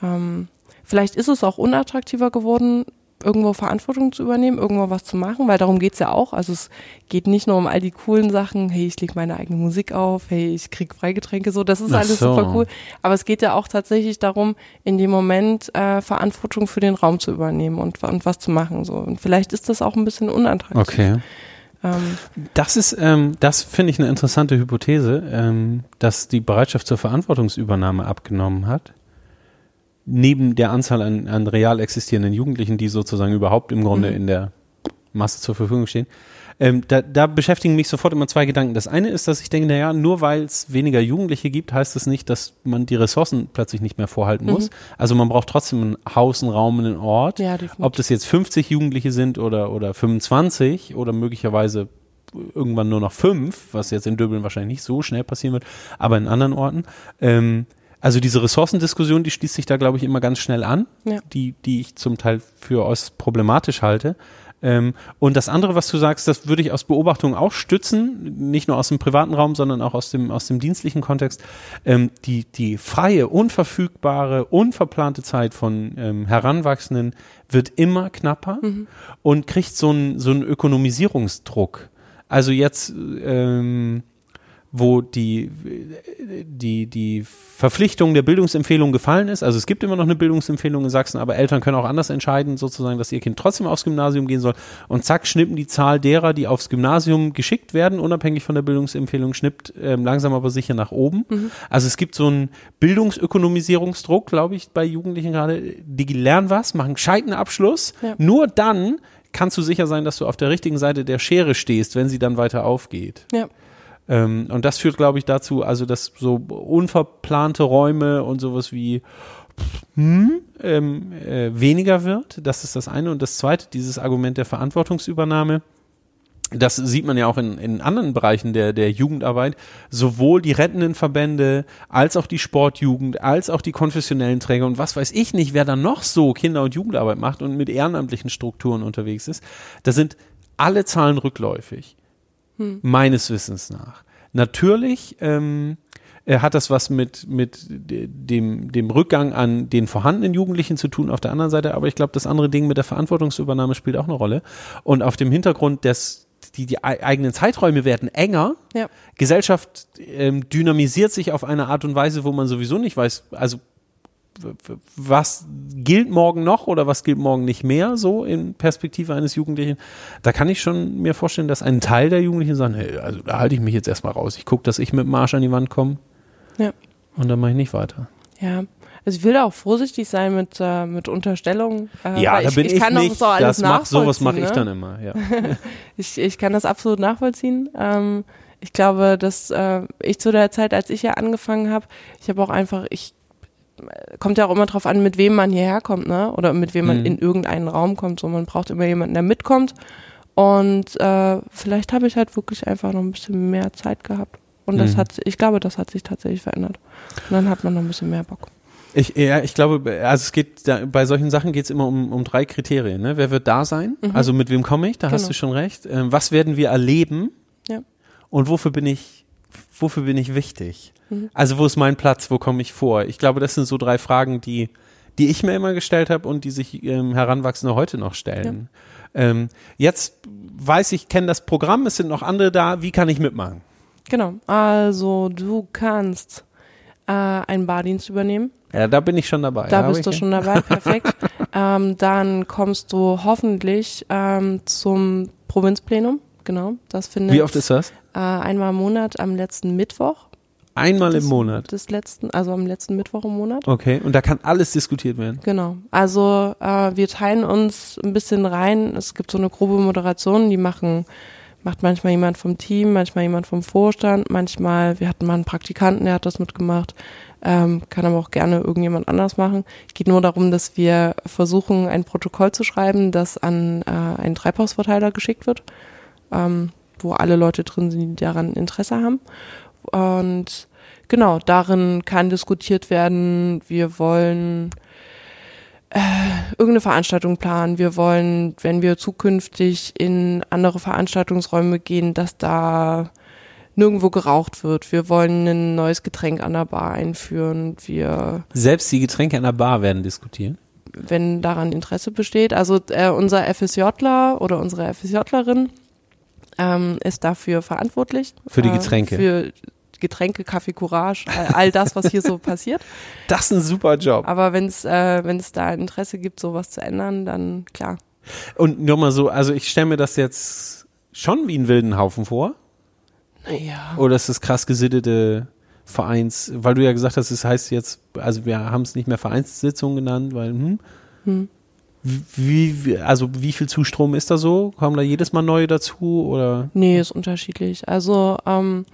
Ähm, vielleicht ist es auch unattraktiver geworden, irgendwo Verantwortung zu übernehmen, irgendwo was zu machen, weil darum geht's ja auch. Also es geht nicht nur um all die coolen Sachen, hey, ich leg meine eigene Musik auf, hey, ich krieg Freigetränke, so, das ist Ach alles so. super cool. Aber es geht ja auch tatsächlich darum, in dem Moment äh, Verantwortung für den Raum zu übernehmen und, und was zu machen. So. Und vielleicht ist das auch ein bisschen unattraktiv. Okay. Ähm, Das ist, ähm, das finde ich eine interessante Hypothese, ähm, dass die Bereitschaft zur Verantwortungsübernahme abgenommen hat. Neben der Anzahl an, an real existierenden Jugendlichen, die sozusagen überhaupt im Grunde Mhm. in der Masse zur Verfügung stehen. Ähm, da, da beschäftigen mich sofort immer zwei Gedanken. Das eine ist, dass ich denke, naja, nur weil es weniger Jugendliche gibt, heißt das nicht, dass man die Ressourcen plötzlich nicht mehr vorhalten Mhm. muss. Also man braucht trotzdem ein Haus, einen Raum, einen Ort. ja. Ob das jetzt 50 Jugendliche sind oder, oder 25 oder möglicherweise irgendwann nur noch fünf, was jetzt in Döbeln wahrscheinlich nicht so schnell passieren wird, aber in anderen Orten. Ähm, also diese Ressourcendiskussion, die schließt sich da, glaube ich, immer ganz schnell an, Ja. die, die ich zum Teil für äußerst problematisch halte. Ähm, und das andere, was du sagst, das würde ich aus Beobachtung auch stützen, nicht nur aus dem privaten Raum, sondern auch aus dem, aus dem dienstlichen Kontext. Ähm, die, die freie, unverfügbare, unverplante Zeit von ähm, Heranwachsenden wird immer knapper und kriegt so einen so einen Ökonomisierungsdruck. Also jetzt ähm, wo die, die, die Verpflichtung der Bildungsempfehlung gefallen ist. Also es gibt immer noch eine Bildungsempfehlung in Sachsen, aber Eltern können auch anders entscheiden, sozusagen, dass ihr Kind trotzdem aufs Gymnasium gehen soll. Und zack, schnippen die Zahl derer, die aufs Gymnasium geschickt werden, unabhängig von der Bildungsempfehlung, schnippt ähm, langsam aber sicher nach oben. Mhm. Also es gibt so einen Bildungsökonomisierungsdruck, glaube ich, bei Jugendlichen gerade. Die lernen was, machen gescheiten Abschluss. Ja. Nur dann kannst du sicher sein, dass du auf der richtigen Seite der Schere stehst, wenn sie dann weiter aufgeht. Ja. Ähm, und das führt, glaube ich, dazu, also dass so unverplante Räume und sowas wie hm, ähm, äh, weniger wird. Das ist das eine. Und das zweite, dieses Argument der Verantwortungsübernahme. Das sieht man ja auch in, in anderen Bereichen der, der Jugendarbeit. Sowohl die rettenden Verbände, als auch die Sportjugend, als auch die konfessionellen Träger und was weiß ich nicht, wer dann noch so Kinder- und Jugendarbeit macht und mit ehrenamtlichen Strukturen unterwegs ist. Da sind alle Zahlen rückläufig hm. meines Wissens nach. Natürlich ähm, äh, hat das was mit, mit dem, dem Rückgang an den vorhandenen Jugendlichen zu tun auf der anderen Seite, aber ich glaube, das andere Ding mit der Verantwortungsübernahme spielt auch eine Rolle. Und auf dem Hintergrund des die, die eigenen Zeiträume werden enger. Ja. Gesellschaft ähm, dynamisiert sich auf eine Art und Weise, wo man sowieso nicht weiß, also was gilt morgen noch oder was gilt morgen nicht mehr, so in Perspektive eines Jugendlichen, da kann ich schon mir vorstellen, dass ein Teil der Jugendlichen sagen, hey, also da halte ich mich jetzt erstmal raus. Ich gucke, dass ich mit dem Marsch an die Wand komme. Ja. Und dann mache ich nicht weiter. Ja. Also ich will da auch vorsichtig sein mit, äh, mit Unterstellungen. Äh, ja, da ich, bin ich, ich kann nicht. So alles das mach, sowas mache ne? ich dann immer. Ja. ich, ich kann das absolut nachvollziehen. Ähm, ich glaube, dass äh, ich zu der Zeit, als ich ja angefangen habe, ich habe auch einfach, ich kommt ja auch immer drauf an, mit wem man hierher kommt, ne? Oder mit wem man mhm. in irgendeinen Raum kommt. So, man braucht immer jemanden, der mitkommt. Und äh, vielleicht habe ich halt wirklich einfach noch ein bisschen mehr Zeit gehabt. Und das mhm. hat, ich glaube, das hat sich tatsächlich verändert. Und dann hat man noch ein bisschen mehr Bock. Ich, ja, ich glaube, also es geht da, bei solchen Sachen geht es immer um, um drei Kriterien. Ne? Wer wird da sein? Mhm. Also mit wem komme ich? Da genau. hast du schon recht. Ähm, was werden wir erleben? Ja. Und wofür bin ich, wofür bin ich wichtig? Mhm. Also wo ist mein Platz? Wo komme ich vor? Ich glaube, das sind so drei Fragen, die, die ich mir immer gestellt habe und die sich ähm, Heranwachsende heute noch stellen. Ja. Ähm, jetzt weiß ich, kenne das Programm, es sind noch andere da. Wie kann ich mitmachen? Genau. Also du kannst äh, einen Bardienst übernehmen. Ja, da bin ich schon dabei. Da bist du schon dabei, perfekt. ähm, dann kommst du hoffentlich ähm, zum Provinzplenum. Genau, das findet. Wie oft ist das? Äh, einmal im Monat am letzten Mittwoch. Einmal des, im Monat. Des letzten, also am letzten Mittwoch im Monat. Okay, und da kann alles diskutiert werden. Genau. Also äh, wir teilen uns ein bisschen rein. Es gibt so eine grobe Moderation, die machen, macht manchmal jemand vom Team, manchmal jemand vom Vorstand, manchmal, wir hatten mal einen Praktikanten, der hat das mitgemacht, ähm, kann aber auch gerne irgendjemand anders machen. Es geht nur darum, dass wir versuchen, ein Protokoll zu schreiben, das an äh, einen Treibhausverteiler geschickt wird, ähm, wo alle Leute drin sind, die daran Interesse haben. Und genau, darin kann diskutiert werden, wir wollen äh, irgendeine Veranstaltung planen, wir wollen, wenn wir zukünftig in andere Veranstaltungsräume gehen, dass da nirgendwo geraucht wird. Wir wollen ein neues Getränk an der Bar einführen. Wir Selbst die Getränke an der Bar werden diskutiert? Wenn daran Interesse besteht. Also äh, unser FSJler oder unsere FSJlerin ähm, ist dafür verantwortlich. Für die äh, Getränke. Äh, für Getränke, Kaffee, Courage, all das, was hier so passiert. Das ist ein super Job. Aber wenn es äh, wenn es da Interesse gibt, sowas zu ändern, dann klar. Und nochmal so, also ich stelle mir das jetzt schon wie einen wilden Haufen vor. Naja. Oder ist das krass gesittete Vereins, weil du ja gesagt hast, es das heißt jetzt, also wir haben es nicht mehr Vereinssitzung genannt, weil, hm, hm. Wie, also wie viel Zustrom ist da so? Kommen da jedes Mal neue dazu oder? Nee, ist unterschiedlich. Also ähm,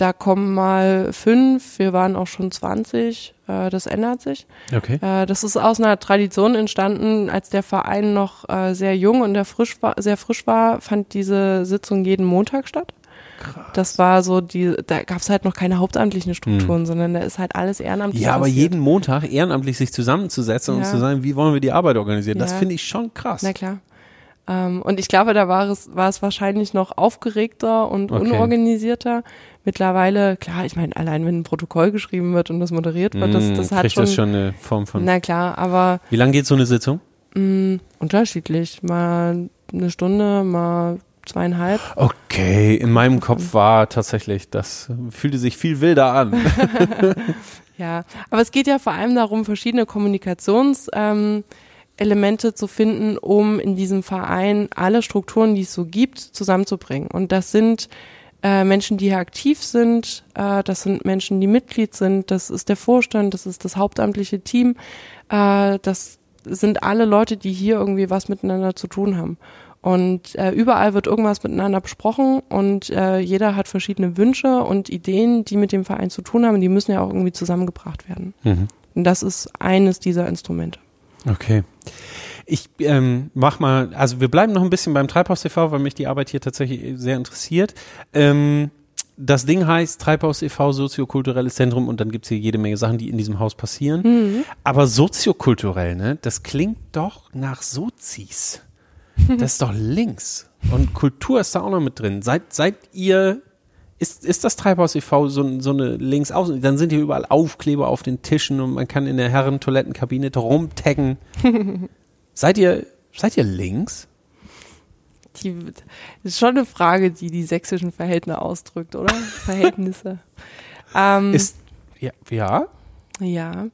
da kommen mal fünf, wir waren auch schon 20, äh, das ändert sich. Okay. Äh, das ist aus einer Tradition entstanden, als der Verein noch äh, sehr jung und der frisch war, sehr frisch war, fand diese Sitzung jeden Montag statt. Krass. Das war so die, da gab es halt noch keine hauptamtlichen Strukturen, hm. sondern da ist halt alles ehrenamtlich. Ja, aber passiert. jeden Montag ehrenamtlich sich zusammenzusetzen ja. und zu sagen, wie wollen wir die Arbeit organisieren, ja. das finde ich schon krass. Na klar. Ähm, und ich glaube, da war es, war es wahrscheinlich noch aufgeregter und okay. unorganisierter. Mittlerweile, klar, ich meine, allein wenn ein Protokoll geschrieben wird und das moderiert wird, das, mm, das hat schon, das schon eine Form von. Na klar, aber. Wie lange geht so eine Sitzung? Mh, mm, unterschiedlich. Mal eine Stunde, mal zweieinhalb. Okay, in meinem Kopf war tatsächlich, das fühlte sich viel wilder an. ja, aber es geht ja vor allem darum, verschiedene Kommunikationselemente ähm, zu finden, um in diesem Verein alle Strukturen, die es so gibt, zusammenzubringen. Und das sind äh, Menschen, die hier aktiv sind, äh, das sind Menschen, die Mitglied sind, das ist der Vorstand, das ist das hauptamtliche Team, äh, das sind alle Leute, die hier irgendwie was miteinander zu tun haben. Und äh, überall wird irgendwas miteinander besprochen und äh, jeder hat verschiedene Wünsche und Ideen, die mit dem Verein zu tun haben. Die müssen ja auch irgendwie zusammengebracht werden. Mhm. Und das ist eines dieser Instrumente. Okay. Ich ähm, mach mal, also wir bleiben noch ein bisschen beim Treibhaus TV, weil mich die Arbeit hier tatsächlich sehr interessiert. Ähm, das Ding heißt Treibhaus e.V. soziokulturelles Zentrum und dann gibt es hier jede Menge Sachen, die in diesem Haus passieren. Mhm. Aber soziokulturell, ne, das klingt doch nach Sozis. Das ist doch links. Und Kultur ist da auch noch mit drin. Seid, seid ihr, ist, ist das Treibhaus e.V. So, so eine links außen? Dann sind hier überall Aufkleber auf den Tischen und man kann in der Herren-Toilettenkabinette rumtaggen. seid ihr, seid ihr links? Die, das ist schon eine Frage, die die sächsischen Verhältnisse ausdrückt, oder? Verhältnisse. ähm, ist, ja, ja? Ja.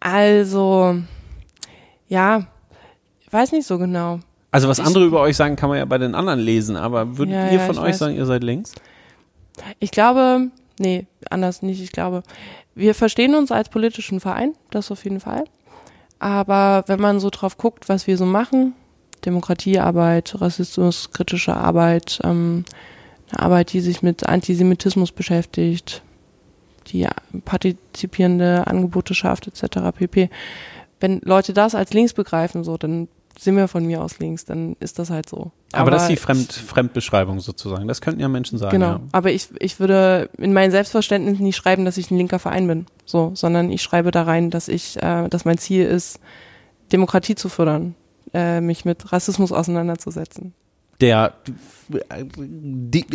Also, ja, weiß nicht so genau. Also was andere ich, über euch sagen, kann man ja bei den anderen lesen, aber würdet ja, ihr von ja, euch weiß. sagen, ihr seid links? Ich glaube, nee, anders nicht. Ich glaube, wir verstehen uns als politischen Verein, das auf jeden Fall. Aber wenn man so drauf guckt, was wir so machen, Demokratiearbeit, rassismuskritische Arbeit, ähm, eine Arbeit, die sich mit Antisemitismus beschäftigt, die partizipierende Angebote schafft, etc. pp. Wenn Leute das als links begreifen, so, dann sind wir von mir aus links, dann ist das halt so. Aber, aber das ist die Fremd, Fremdbeschreibung sozusagen. Das könnten ja Menschen sagen. Genau. Ja. Aber ich, ich würde in mein Selbstverständnis nicht schreiben, dass ich ein linker Verein bin. So, sondern ich schreibe da rein, dass ich, äh, dass mein Ziel ist, Demokratie zu fördern, äh, mich mit Rassismus auseinanderzusetzen. Der,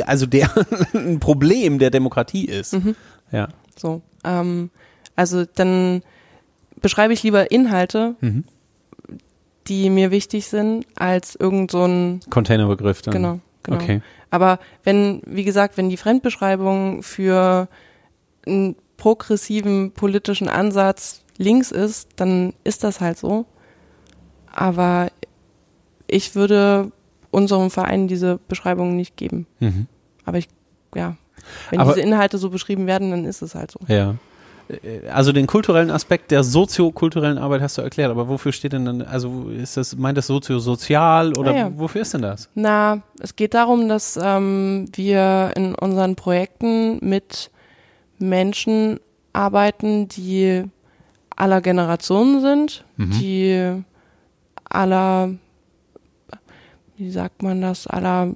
also der ein Problem der Demokratie ist. Mhm. Ja. So. Ähm, also dann beschreibe ich lieber Inhalte, mhm die mir wichtig sind, als irgend so ein Containerbegriff dann. Genau, genau. Okay. Aber wenn, wie gesagt, wenn die Fremdbeschreibung für einen progressiven politischen Ansatz links ist, dann ist das halt so. Aber ich würde unserem Verein diese Beschreibung nicht geben. Mhm. Aber ich, ja, wenn Aber, diese Inhalte so beschrieben werden, dann ist es halt so. Ja. Äh, also den kulturellen Aspekt der soziokulturellen Arbeit hast du erklärt, aber wofür steht denn dann, also ist das, meint das soziosozial oder ja, ja. wofür ist denn das? Na, es geht darum, dass ähm, wir in unseren Projekten mit Menschen arbeiten, die aller Generationen sind, mhm. die aller, wie sagt man das, aller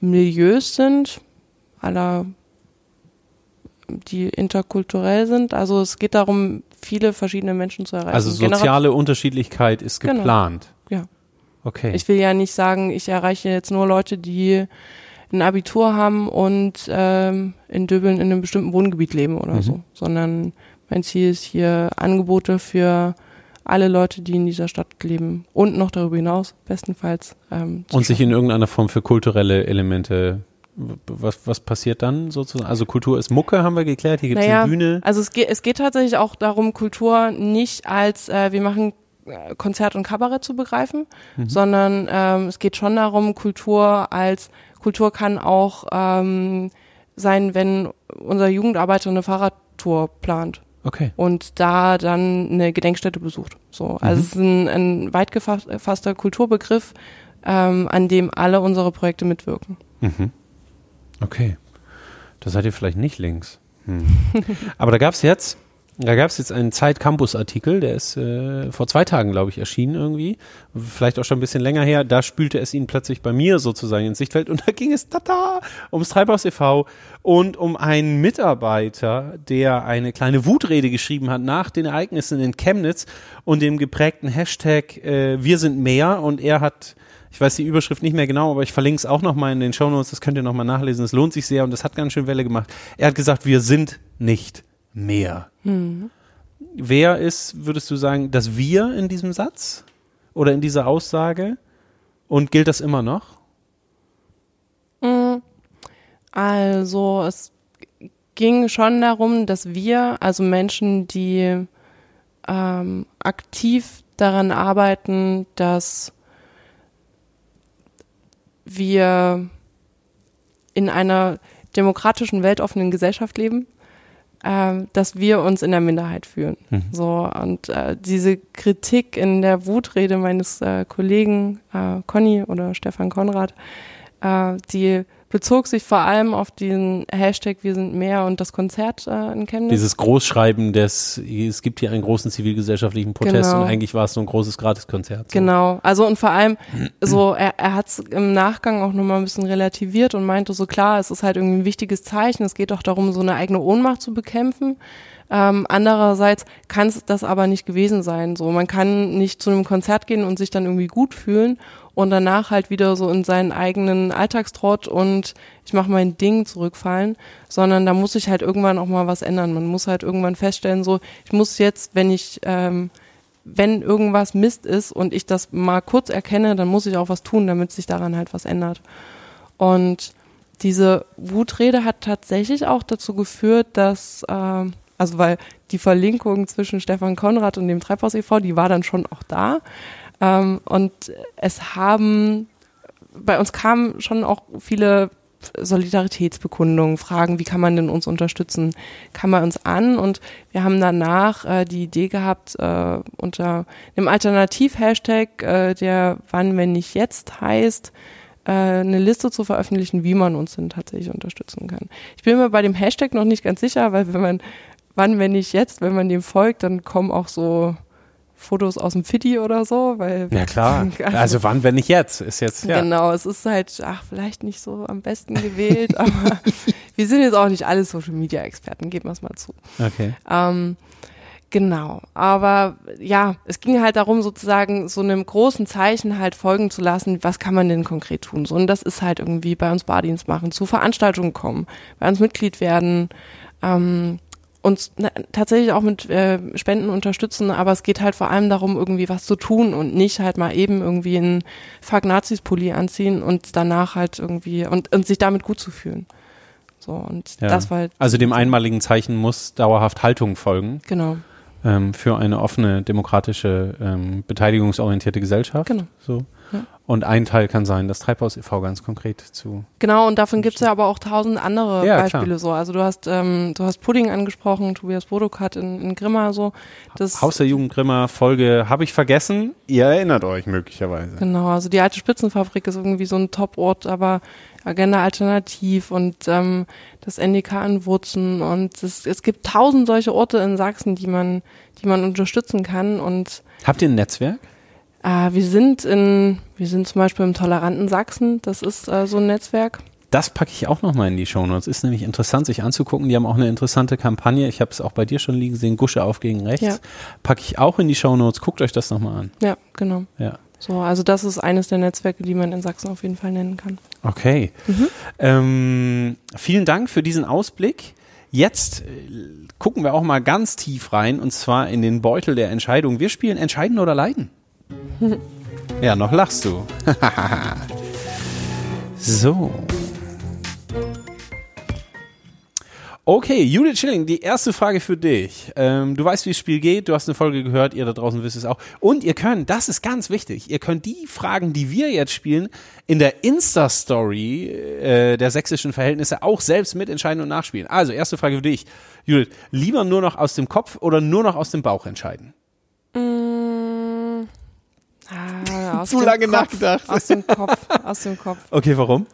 Milieus sind, aller die interkulturell sind. Also es geht darum, viele verschiedene Menschen zu erreichen. Also soziale Generation Unterschiedlichkeit ist genau. geplant. Genau. Ja. Okay. Ich will ja nicht sagen, ich erreiche jetzt nur Leute, die ein Abitur haben und ähm, in Döbeln in einem bestimmten Wohngebiet leben oder mhm. so, sondern mein Ziel ist hier Angebote für alle Leute, die in dieser Stadt leben und noch darüber hinaus, bestenfalls. Ähm, und sich in irgendeiner Form für kulturelle Elemente was, was passiert dann sozusagen? Also Kultur ist Mucke, haben wir geklärt, hier gibt es naja, eine Bühne. Also es geht, es geht tatsächlich auch darum, Kultur nicht als äh, wir machen äh, Konzert und Kabarett zu begreifen, mhm. sondern ähm, es geht schon darum, Kultur als Kultur kann auch ähm, sein, wenn unser Jugendarbeiter eine Fahrradtour plant. Okay. Und da dann eine Gedenkstätte besucht. So, also mhm. es ist ein, ein weit gefasster Kulturbegriff, ähm, an dem alle unsere Projekte mitwirken. Mhm. Okay. Da seid ihr vielleicht nicht links. Hm. Aber da gab es jetzt, da gab es jetzt einen Zeit-Campus-Artikel, der ist äh, vor zwei Tagen, glaube ich, erschienen irgendwie. Vielleicht auch schon ein bisschen länger her. Da spülte es ihn plötzlich bei mir sozusagen ins Sichtfeld und da ging es tata ums Treibhaus e.V. und um einen Mitarbeiter, der eine kleine Wutrede geschrieben hat nach den Ereignissen in Chemnitz und dem geprägten Hashtag äh, Wir sind mehr und er hat ich weiß die Überschrift nicht mehr genau, aber ich verlinke es auch nochmal in den Show Notes. Das könnt ihr nochmal nachlesen. Es lohnt sich sehr und das hat ganz schön Welle gemacht. Er hat gesagt, wir sind nicht mehr. Mhm. Wer ist, würdest du sagen, das Wir in diesem Satz oder in dieser Aussage? Und gilt das immer noch? Also es ging schon darum, dass wir, also Menschen, die ähm, aktiv daran arbeiten, dass wir in einer demokratischen, weltoffenen Gesellschaft leben, äh, dass wir uns in der Minderheit fühlen. Mhm. So und äh, diese Kritik in der Wutrede meines äh, Kollegen äh, Conny oder Stefan Konrad, äh, die bezog sich vor allem auf den Hashtag Wir sind mehr und das Konzert äh, in Chemnitz. Dieses Großschreiben des, es gibt hier einen großen zivilgesellschaftlichen Protest genau. und eigentlich war es so ein großes Gratiskonzert. So. Genau, also und vor allem so, er, er hat es im Nachgang auch nochmal ein bisschen relativiert und meinte so, klar, es ist halt irgendwie ein wichtiges Zeichen, es geht auch darum, so eine eigene Ohnmacht zu bekämpfen. Ähm, andererseits kann es das aber nicht gewesen sein. So, man kann nicht zu einem Konzert gehen und sich dann irgendwie gut fühlen und danach halt wieder so in seinen eigenen Alltagstrott und ich mache mein Ding zurückfallen, sondern da muss sich halt irgendwann auch mal was ändern. Man muss halt irgendwann feststellen, so ich muss jetzt, wenn ich ähm, wenn irgendwas Mist ist und ich das mal kurz erkenne, dann muss ich auch was tun, damit sich daran halt was ändert. Und diese Wutrede hat tatsächlich auch dazu geführt, dass, äh, also weil die Verlinkung zwischen Stefan Konrad und dem Treibhaus e.V., die war dann schon auch da. Ähm, und es haben, bei uns kamen schon auch viele Solidaritätsbekundungen, Fragen, wie kann man denn uns unterstützen, kam bei uns an und wir haben danach äh, die Idee gehabt, äh, unter einem Alternativ-Hashtag, äh, der wann, wenn nicht jetzt heißt, äh, eine Liste zu veröffentlichen, wie man uns denn tatsächlich unterstützen kann. Ich bin mir bei dem Hashtag noch nicht ganz sicher, weil wenn man, wann, wenn nicht jetzt, wenn man dem folgt, dann kommen auch so Fotos aus dem Fitti oder so, weil. Ja klar. Also, also, wann, wenn nicht jetzt? Ist jetzt. Ja. Genau, es ist halt, ach, vielleicht nicht so am besten gewählt, aber wir sind jetzt auch nicht alle Social Media Experten, geben wir es mal zu. Okay. Ähm, genau. Aber ja, es ging halt darum, sozusagen so einem großen Zeichen halt folgen zu lassen, was kann man denn konkret tun? So, und das ist halt irgendwie bei uns Bardienst machen, zu Veranstaltungen kommen, bei uns Mitglied werden, ähm, uns na, tatsächlich auch mit äh, Spenden unterstützen, aber es geht halt vor allem darum, irgendwie was zu tun und nicht halt mal eben irgendwie einen Fuck Nazis Pulli anziehen und danach halt irgendwie und, und sich damit gut zu fühlen. So und ja. das war halt Also dem einmaligen Zeichen muss dauerhaft Haltung folgen. Genau. Ähm, für eine offene, demokratische, ähm, beteiligungsorientierte Gesellschaft. Genau. So. Und ein Teil kann sein, das Treibhaus e.V. ganz konkret zu. Genau, und davon gibt es ja aber auch tausend andere ja, Beispiele klar. so. Also du hast, ähm, du hast Pudding angesprochen, Tobias Bodok hat in, in Grimma so. Das Haus der Jugend Grimma Folge habe ich vergessen. Ihr erinnert euch möglicherweise. Genau, also die alte Spitzenfabrik ist irgendwie so ein Top-Ort, aber Agenda Alternativ und ähm, das NDK in Wurzen und es, es gibt tausend solche Orte in Sachsen, die man, die man unterstützen kann und Habt ihr ein Netzwerk? Äh, wir sind in, wir sind zum Beispiel im toleranten Sachsen, das ist äh, so ein Netzwerk. Das packe ich auch nochmal in die Shownotes. Ist nämlich interessant, sich anzugucken. Die haben auch eine interessante Kampagne. Ich habe es auch bei dir schon liegen sehen, Gusche auf gegen rechts. Ja. Packe ich auch in die Shownotes. Guckt euch das nochmal an. Ja, genau. Ja. So, also das ist eines der Netzwerke, die man in Sachsen auf jeden Fall nennen kann. Okay. Mhm. Ähm, vielen Dank für diesen Ausblick. Jetzt äh, gucken wir auch mal ganz tief rein und zwar in den Beutel der Entscheidung. Wir spielen Entscheiden oder Leiden. Ja, noch lachst du. so. Okay, Judith Schilling, die erste Frage für dich. Ähm, du weißt, wie das Spiel geht, du hast eine Folge gehört, ihr da draußen wisst es auch. Und ihr könnt, das ist ganz wichtig, ihr könnt die Fragen, die wir jetzt spielen, in der Insta-Story äh, der sächsischen Verhältnisse auch selbst mitentscheiden und nachspielen. Also, erste Frage für dich. Judith, lieber nur noch aus dem Kopf oder nur noch aus dem Bauch entscheiden? Ah, Zu lange Kopf, nachgedacht. Aus dem Kopf, aus dem Kopf. Okay, warum?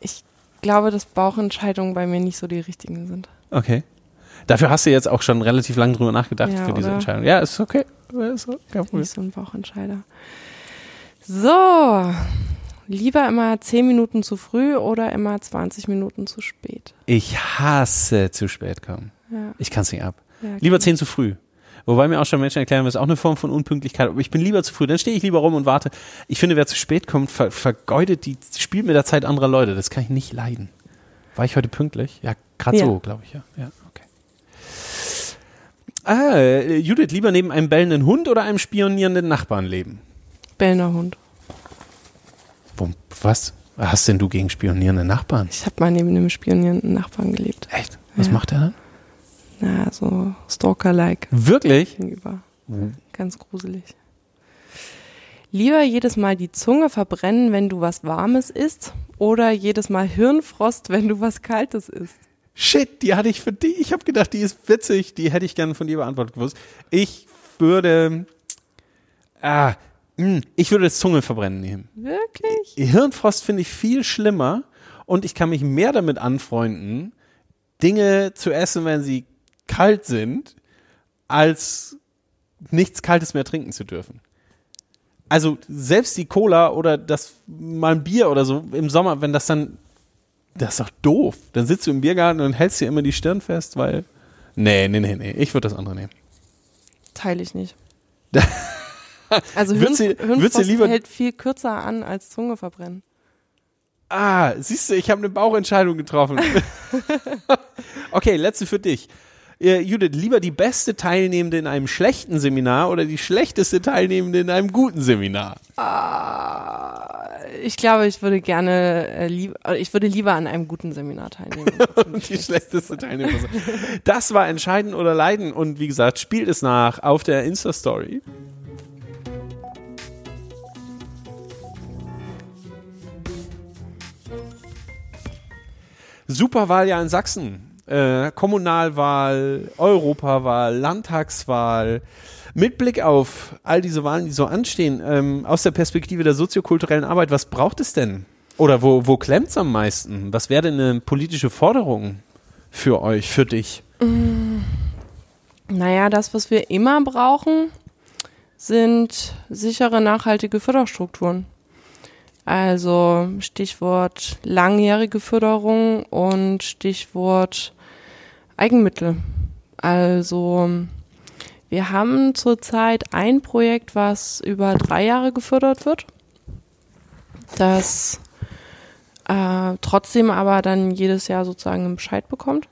Ich glaube, dass Bauchentscheidungen bei mir nicht so die richtigen sind. Okay. Dafür hast du jetzt auch schon relativ lange drüber nachgedacht ja, für diese Entscheidung. Ja, ist okay. Ist okay. Nicht so ein Bauchentscheider. So. Lieber immer 10 Minuten zu früh oder immer 20 Minuten zu spät? Ich hasse zu spät kommen. Ja. Ich kann es nicht ab. Ja, Lieber 10 zu früh. Wobei mir auch schon Menschen erklären, das ist auch eine Form von Unpünktlichkeit. Aber ich bin lieber zu früh. Dann stehe ich lieber rum und warte. Ich finde, wer zu spät kommt, ver vergeudet die, spielt mit der Zeit anderer Leute. Das kann ich nicht leiden. War ich heute pünktlich? Ja, gerade ja. so, glaube ich, ja. Ja, okay. Ah, Judith, lieber neben einem bellenden Hund oder einem spionierenden Nachbarn leben? Bellender Hund. Was? Was hast denn du gegen spionierende Nachbarn? Ich habe mal neben einem spionierenden Nachbarn gelebt. Echt? Was Ja. macht er dann? Na, so Stalker-like Wirklich? gegenüber. Ganz gruselig. Lieber jedes Mal die Zunge verbrennen, wenn du was Warmes isst, oder jedes Mal Hirnfrost, wenn du was Kaltes isst. Shit, die hatte ich für die. Ich habe gedacht, die ist witzig. Die hätte ich gerne von dir beantwortet gewusst. Ich würde, ah, mh, ich würde das Zunge verbrennen nehmen. Wirklich? Hirnfrost finde ich viel schlimmer und ich kann mich mehr damit anfreunden, Dinge zu essen, wenn sie kalt sind, als nichts Kaltes mehr trinken zu dürfen. Also selbst die Cola oder das mal ein Bier oder so im Sommer, wenn das dann, das ist doch doof. Dann sitzt du im Biergarten und hältst dir immer die Stirn fest, weil, nee, nee, nee, nee, ich würde das andere nehmen. Teile ich nicht. Also Hirn, würdest du Hirnfrost lieber- hält viel kürzer an als Zunge verbrennen. Ah, siehst du, ich habe eine Bauchentscheidung getroffen. okay, letzte für dich. Äh, Judith, lieber die beste Teilnehmende in einem schlechten Seminar oder die schlechteste Teilnehmende in einem guten Seminar? Ich glaube, ich würde gerne, äh, lieb, äh, ich würde lieber an einem guten Seminar teilnehmen. Und die schlechteste Teilnehmerin. Das war Entscheiden oder Leiden. Und wie gesagt, spielt es nach auf der Insta-Story. Superwahljahr in Sachsen. Äh, Kommunalwahl, Europawahl, Landtagswahl. Mit Blick auf all diese Wahlen, die so anstehen, ähm, aus der Perspektive der soziokulturellen Arbeit, was braucht es denn? Oder wo, wo klemmt es am meisten? Was wäre denn eine politische Forderung für euch, für dich? Naja, das, was wir immer brauchen, sind sichere, nachhaltige Förderstrukturen. Also Stichwort langjährige Förderung und Stichwort Eigenmittel. Also wir haben zurzeit ein Projekt, was über drei Jahre gefördert wird. Das äh, trotzdem aber dann jedes Jahr sozusagen einen Bescheid bekommt.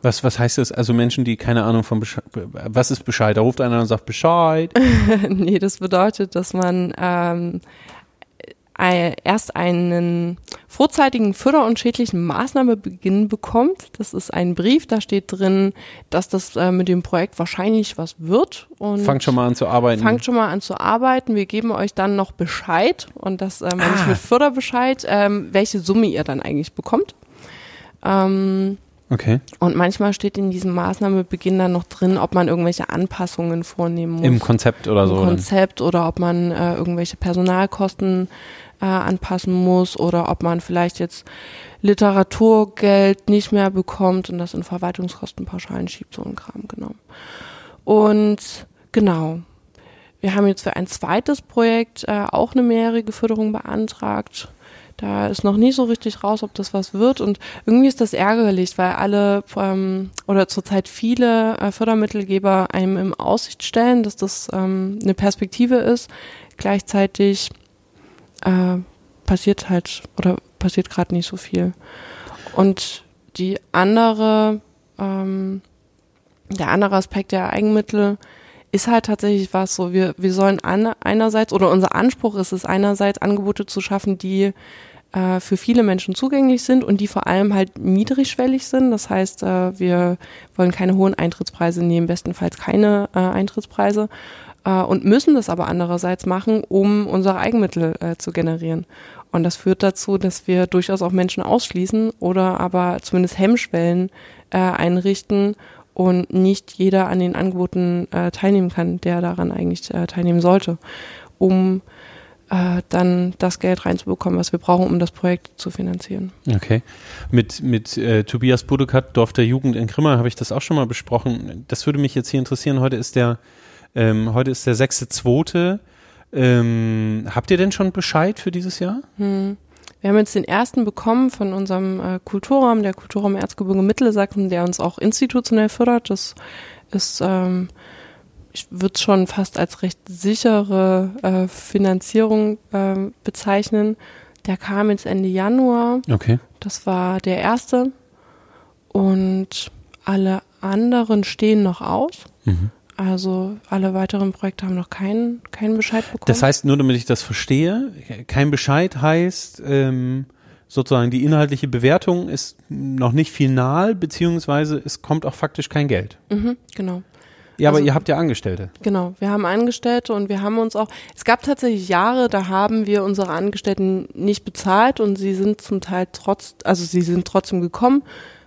Was, was heißt das? Also Menschen, die keine Ahnung von Bescheid, was ist Bescheid? Da ruft einer und sagt Bescheid. nee, das bedeutet, dass man ähm, erst einen vorzeitigen förder- und schädlichen Maßnahmebeginn bekommt. Das ist ein Brief, da steht drin, dass das äh, mit dem Projekt wahrscheinlich was wird. Und Fangt schon mal an zu arbeiten. Fangt schon mal an zu arbeiten. Wir geben euch dann noch Bescheid und das äh, meine ich Ah. mit Förderbescheid, ähm, welche Summe ihr dann eigentlich bekommt. Ähm, okay. und manchmal steht in diesem Maßnahmebeginn dann noch drin, ob man irgendwelche Anpassungen vornehmen muss Im Konzept oder so. im dann. Konzept oder ob man äh, irgendwelche Personalkosten äh, anpassen muss oder ob man vielleicht jetzt Literaturgeld nicht mehr bekommt und das in Verwaltungskostenpauschalen schiebt, so ein Kram, genau. Und genau, wir haben jetzt für ein zweites Projekt äh, auch eine mehrjährige Förderung beantragt. Da ist noch nicht so richtig raus, ob das was wird. Und irgendwie ist das ärgerlich, weil alle ähm, oder zurzeit viele äh, Fördermittelgeber einem in Aussicht stellen, dass das ähm, eine Perspektive ist. Gleichzeitig äh, passiert halt oder passiert gerade nicht so viel. Und die andere, ähm, der andere Aspekt der Eigenmittel ist halt tatsächlich was so, wir, wir sollen an, einerseits, oder unser Anspruch ist es einerseits, Angebote zu schaffen, die äh, für viele Menschen zugänglich sind und die vor allem halt niedrigschwellig sind. Das heißt, äh, wir wollen keine hohen Eintrittspreise nehmen, bestenfalls keine äh, Eintrittspreise äh, und müssen das aber andererseits machen, um unsere Eigenmittel äh, zu generieren. Und das führt dazu, dass wir durchaus auch Menschen ausschließen oder aber zumindest Hemmschwellen äh, einrichten und nicht jeder an den Angeboten äh, teilnehmen kann, der daran eigentlich äh, teilnehmen sollte, um äh, dann das Geld reinzubekommen, was wir brauchen, um das Projekt zu finanzieren. Okay. Mit, mit äh, Tobias Budekat, Dorf der Jugend in Grimma, habe ich das auch schon mal besprochen. Das würde mich jetzt hier interessieren. Heute ist der, ähm, heute ist der sechste, zweite. Ähm, habt ihr denn schon Bescheid für dieses Jahr? Hm. Wir haben jetzt den ersten bekommen von unserem äh, Kulturraum, der Kulturraum Erzgebirge Mittelsachsen, der uns auch institutionell fördert. Das ist, ähm, ich würde es schon fast als recht sichere äh, Finanzierung äh, bezeichnen. Der kam jetzt Ende Januar. Okay. Das war der erste. Und alle anderen stehen noch aus. Mhm. Also alle weiteren Projekte haben noch keinen keinen Bescheid bekommen. Das heißt, nur damit ich das verstehe, kein Bescheid heißt, ähm, sozusagen die inhaltliche Bewertung ist noch nicht final, beziehungsweise es kommt auch faktisch kein Geld. mhm, genau. Ja, aber Also- ihr habt ja Angestellte. Genau, wir haben Angestellte und wir haben uns auch, es gab tatsächlich Jahre, da haben wir unsere Angestellten nicht bezahlt und sie sind zum Teil trotz, also sie sind trotzdem gekommen,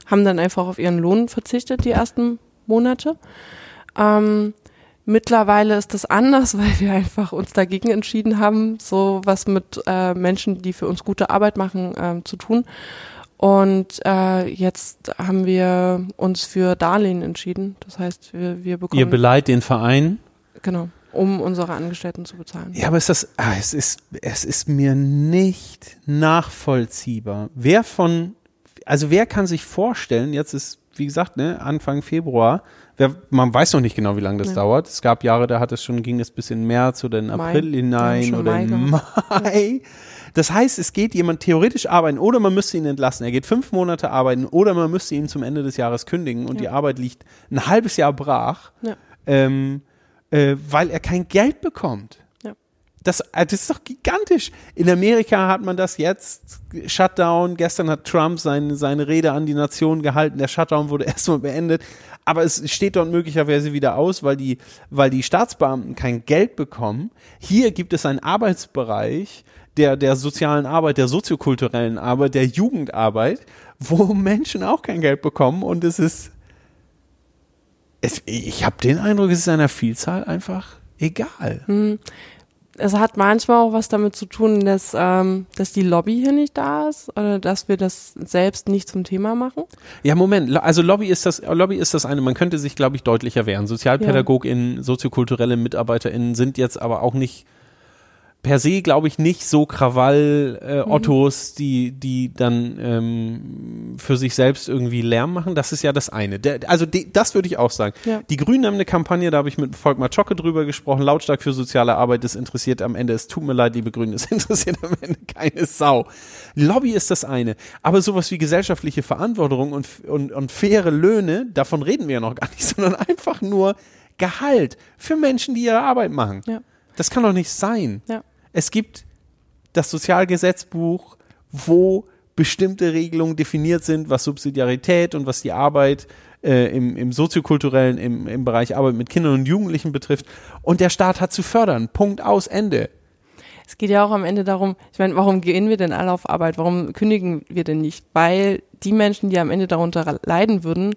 haben dann einfach auf ihren Lohn verzichtet die ersten Monate. Ähm, mittlerweile ist das anders, weil wir einfach uns dagegen entschieden haben, so was mit äh, Menschen, die für uns gute Arbeit machen, ähm, zu tun. Und äh, jetzt haben wir uns für Darlehen entschieden. Das heißt, wir, wir bekommen Ihr beleiht den Verein. Genau, um unsere Angestellten zu bezahlen. Ja, aber ist das, ah, es ist, es ist mir nicht nachvollziehbar. Wer von, also wer kann sich vorstellen, jetzt ist, wie gesagt, ne, Anfang Februar, wer, man weiß noch nicht genau, wie lange das Nee. dauert. Es gab Jahre, da hat es schon, ging es bis in März oder in Mai. April haben hinein oder Mai in. Mai. Das heißt, es geht jemand theoretisch arbeiten oder man müsste ihn entlassen. Er geht fünf Monate arbeiten oder man müsste ihn zum Ende des Jahres kündigen und Ja. die Arbeit liegt ein halbes Jahr brach, Ja. ähm, äh, weil er kein Geld bekommt. Ja. Das, äh, das ist doch gigantisch. In Amerika hat man das jetzt, Shutdown, gestern hat Trump seine, seine Rede an die Nation gehalten, der Shutdown wurde erstmal beendet, aber es steht dort möglicherweise wieder aus, weil die, weil die Staatsbeamten kein Geld bekommen. Hier gibt es einen Arbeitsbereich der, der sozialen Arbeit, der soziokulturellen Arbeit, der Jugendarbeit, wo Menschen auch kein Geld bekommen und es ist, es, ich habe den Eindruck, es ist einer Vielzahl einfach egal. Es hat manchmal auch was damit zu tun, dass, ähm, dass die Lobby hier nicht da ist oder dass wir das selbst nicht zum Thema machen. Ja, Moment. Also Lobby ist das, Lobby ist das eine. Man könnte sich, glaube ich, deutlicher wehren. SozialpädagogInnen, soziokulturelle MitarbeiterInnen sind jetzt aber auch nicht per se, glaube ich, nicht so Krawall äh, Mhm. Ottos, die, die dann ähm, für sich selbst irgendwie Lärm machen. Das ist ja das eine. Der, also die, das würde ich auch sagen. Ja. Die Grünen haben eine Kampagne, da habe ich mit Volkmar Zschocke drüber gesprochen, lautstark für soziale Arbeit, das interessiert am Ende, es tut mir leid, liebe Grünen, es interessiert am Ende keine Sau. Lobby ist das eine, aber sowas wie gesellschaftliche Verantwortung und, und, und faire Löhne, davon reden wir ja noch gar nicht, sondern einfach nur Gehalt für Menschen, die ihre Arbeit machen. Ja. Das kann doch nicht sein. Ja. Es gibt das Sozialgesetzbuch, wo bestimmte Regelungen definiert sind, was Subsidiarität und was die Arbeit äh, im, im soziokulturellen, im, im Bereich Arbeit mit Kindern und Jugendlichen betrifft. Und der Staat hat zu fördern. Punkt aus, Ende. Es geht ja auch am Ende darum, ich meine, warum gehen wir denn alle auf Arbeit? Warum kündigen wir denn nicht? Weil die Menschen, die am Ende darunter leiden würden,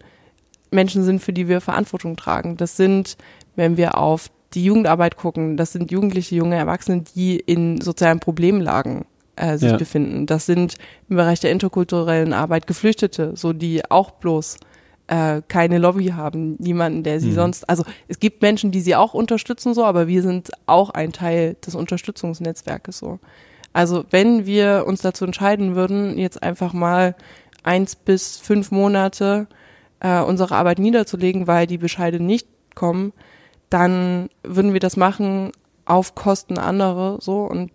Menschen sind, für die wir Verantwortung tragen. Das sind, wenn wir auf die Jugendarbeit gucken, das sind Jugendliche, junge Erwachsene, die in sozialen Problemlagen äh, sich Ja. befinden. Das sind im Bereich der interkulturellen Arbeit Geflüchtete, so die auch bloß äh, keine Lobby haben, niemanden, der sie Mhm. sonst, also es gibt Menschen, die sie auch unterstützen, so, aber wir sind auch ein Teil des Unterstützungsnetzwerkes, so. Also wenn wir uns dazu entscheiden würden, jetzt einfach mal eins bis fünf Monate äh, unsere Arbeit niederzulegen, weil die Bescheide nicht kommen, dann würden wir das machen auf Kosten anderer, so, und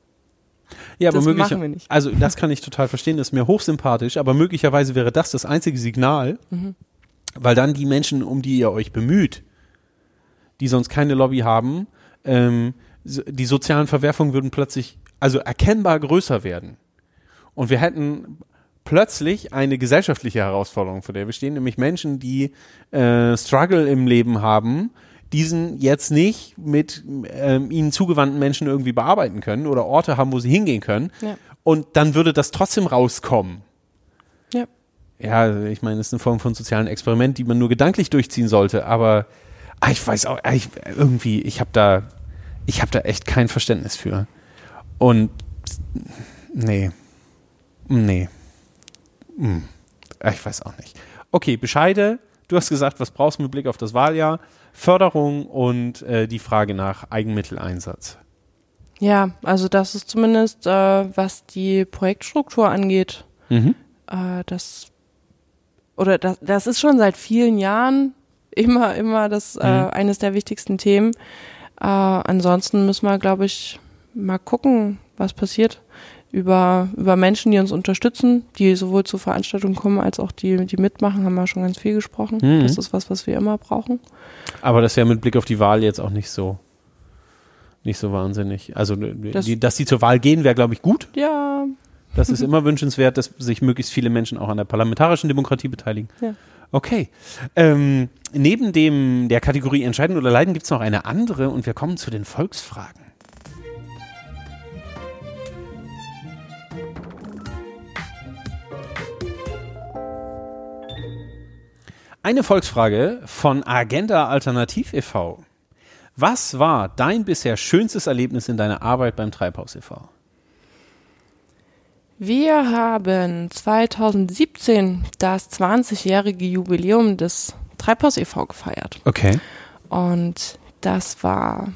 Ja, aber Das möglich, machen wir nicht. Also das kann ich total verstehen, das ist mir hochsympathisch, aber möglicherweise wäre das das einzige Signal, Mhm. weil dann die Menschen, um die ihr euch bemüht, die sonst keine Lobby haben, ähm, die sozialen Verwerfungen würden plötzlich also erkennbar größer werden. Und wir hätten plötzlich eine gesellschaftliche Herausforderung, vor der wir stehen, nämlich Menschen, die äh, Struggle im Leben haben, diesen jetzt nicht mit ähm, ihnen zugewandten Menschen irgendwie bearbeiten können oder Orte haben, wo sie hingehen können. Ja. Und dann würde das trotzdem rauskommen. ja. Ja, ich meine, es ist eine Form von sozialen Experiment, die man nur gedanklich durchziehen sollte, aber ah, ich weiß auch, ah, ich, irgendwie, ich habe da, ich habe da echt kein Verständnis für. Und nee, nee, Hm. Ah, ich weiß auch nicht. Okay, Bescheide. Du hast gesagt, was brauchst du mit Blick auf das Wahljahr? Förderung und äh, die Frage nach Eigenmitteleinsatz. Ja, also das ist zumindest, äh, was die Projektstruktur angeht, Mhm. äh, das oder das, das ist schon seit vielen Jahren immer, immer das äh, Mhm. eines der wichtigsten Themen. Äh, ansonsten müssen wir, glaube ich, mal gucken, was passiert. Über, über Menschen, die uns unterstützen, die sowohl zur Veranstaltung kommen als auch die, die mitmachen, haben wir schon ganz viel gesprochen. Mhm. Das ist was, was wir immer brauchen. Aber das wäre mit Blick auf die Wahl jetzt auch nicht so, nicht so wahnsinnig. Also, Das- die, dass die zur Wahl gehen, wäre, glaube ich, gut. Ja, Das ist immer wünschenswert, dass sich möglichst viele Menschen auch an der parlamentarischen Demokratie beteiligen. Ja. Okay. Ähm, neben dem der Kategorie Entscheiden oder Leiden gibt es noch eine andere und wir kommen zu den Volksfragen. Eine Volksfrage von Agenda Alternativ e.V. Was war dein bisher schönstes Erlebnis in deiner Arbeit beim Treibhaus e.V.? Wir haben 2017 das 20-jährige Jubiläum des Treibhaus e.V. gefeiert. Okay. Und das war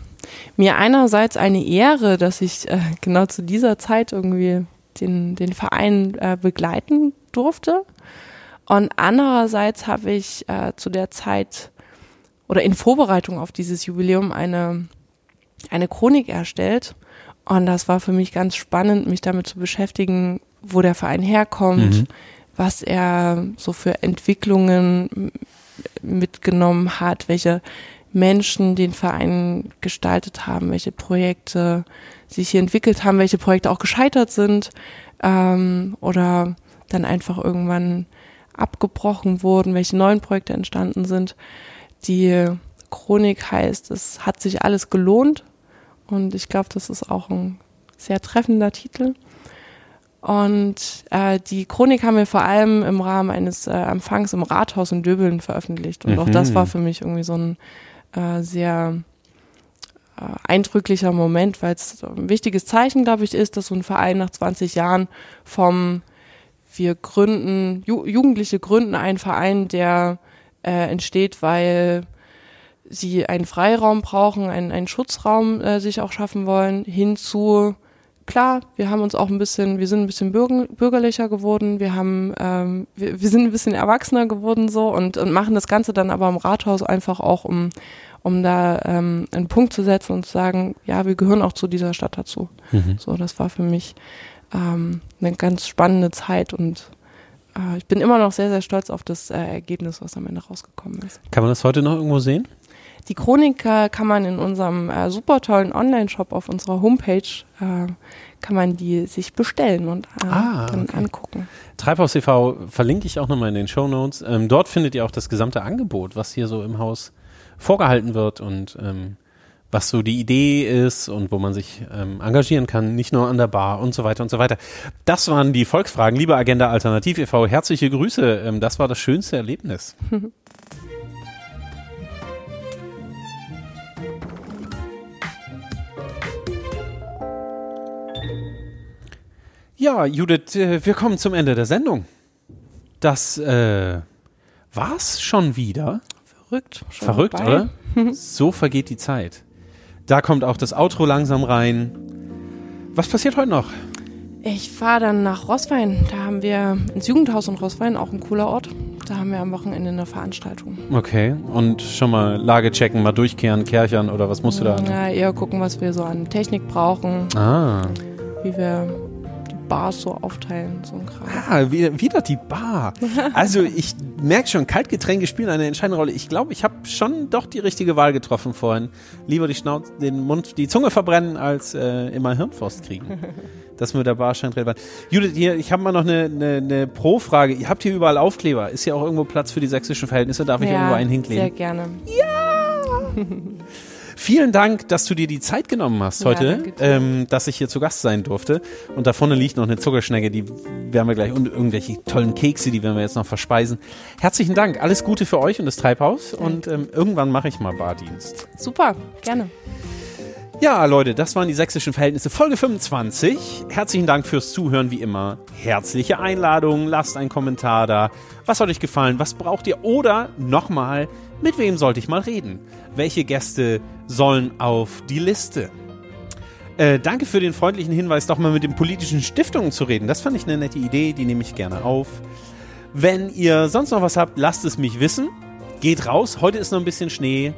mir einerseits eine Ehre, dass ich äh, genau zu dieser Zeit irgendwie den, den Verein äh, begleiten durfte. Und andererseits habe ich äh, zu der Zeit oder in Vorbereitung auf dieses Jubiläum eine, eine Chronik erstellt. Und das war für mich ganz spannend, mich damit zu beschäftigen, wo der Verein herkommt, Mhm. was er so für Entwicklungen mitgenommen hat, welche Menschen den Verein gestaltet haben, welche Projekte sich hier entwickelt haben, welche Projekte auch gescheitert sind ähm, oder dann einfach irgendwann abgebrochen wurden, welche neuen Projekte entstanden sind. Die Chronik heißt, es hat sich alles gelohnt und ich glaube, das ist auch ein sehr treffender Titel. Und äh, die Chronik haben wir vor allem im Rahmen eines äh, Empfangs im Rathaus in Döbeln veröffentlicht. Und auch das Mhm. war für mich irgendwie so ein äh, sehr äh, eindrücklicher Moment, weil es ein wichtiges Zeichen, glaube ich, ist, dass so ein Verein nach 20 Jahren vom wir gründen, Ju Jugendliche gründen einen Verein, der äh, entsteht, weil sie einen Freiraum brauchen, einen, einen Schutzraum äh, sich auch schaffen wollen, hinzu, klar, wir haben uns auch ein bisschen, wir sind ein bisschen bürger, bürgerlicher geworden, wir haben, ähm, wir, wir sind ein bisschen erwachsener geworden so und, und machen das Ganze dann aber im Rathaus einfach auch, um, um da ähm, einen Punkt zu setzen und zu sagen, ja, wir gehören auch zu dieser Stadt dazu. Mhm. So, das war für mich ähm, eine ganz spannende Zeit und äh, ich bin immer noch sehr, sehr stolz auf das äh, Ergebnis, was am Ende rausgekommen ist. Kann man das heute noch irgendwo sehen? Die Chronik äh, kann man in unserem äh, super tollen Online-Shop auf unserer Homepage äh, kann man die sich bestellen und äh, Ah, dann okay. angucken. Treibhaus TV verlinke ich auch nochmal in den Show Notes. Ähm, dort findet ihr auch das gesamte Angebot, was hier so im Haus vorgehalten wird und ähm, was so die Idee ist und wo man sich ähm, engagieren kann, nicht nur an der Bar und so weiter und so weiter. Das waren die Volksfragen. Liebe Agenda Alternativ e.V., herzliche Grüße. Ähm, das war das schönste Erlebnis. Ja, Judith, äh, wir kommen zum Ende der Sendung. Das äh, war's schon wieder. Verrückt. Schon Verrückt, vorbei. oder? so vergeht die Zeit. Da kommt auch das Outro langsam rein. Was passiert heute noch? Ich fahre dann nach Rosswein. Da haben wir ins Jugendhaus in Rosswein, auch ein cooler Ort. Da haben wir am Wochenende eine Veranstaltung. Okay, und schon mal Lage checken, mal durchkehren, kerchern oder was musst du da? Ja, eher gucken, was wir so an Technik brauchen, Ah, wie wir Bars so aufteilen, so ein Kram. ah wieder, wieder die Bar. Also ich merke schon, Kaltgetränke spielen eine entscheidende Rolle. Ich glaube, ich habe schon doch die richtige Wahl getroffen vorhin. Lieber die Schnauze, den Mund, die Zunge verbrennen, als äh, immer Hirnfrost kriegen. Das mit der Bar scheint relevant. Judith, hier, ich habe mal noch eine, eine, eine Pro-Frage. Ihr habt hier überall Aufkleber. Ist hier auch irgendwo Platz für die sächsischen Verhältnisse? Darf ich irgendwo einen sehr hinkleben? gerne. Vielen Dank, dass du dir die Zeit genommen hast Ja, heute, dir. ähm, dass ich hier zu Gast sein durfte. Und da vorne liegt noch eine Zuckerschnecke, die werden wir gleich und irgendwelche tollen Kekse, die werden wir jetzt noch verspeisen. Herzlichen Dank, alles Gute für euch und das Treibhaus. Und ähm, irgendwann mache ich mal Bardienst. Super, gerne. Ja, Leute, das waren die sächsischen Verhältnisse, Folge 25. Herzlichen Dank fürs Zuhören, wie immer. Herzliche Einladung, lasst einen Kommentar da. Was hat euch gefallen? Was braucht ihr? Oder nochmal, mit wem sollte ich mal reden? Welche Gäste sollen auf die Liste? Äh, danke für den freundlichen Hinweis, doch mal mit den politischen Stiftungen zu reden. Das fand ich eine nette Idee, die nehme ich gerne auf. Wenn ihr sonst noch was habt, lasst es mich wissen. Geht raus, heute ist noch ein bisschen Schnee.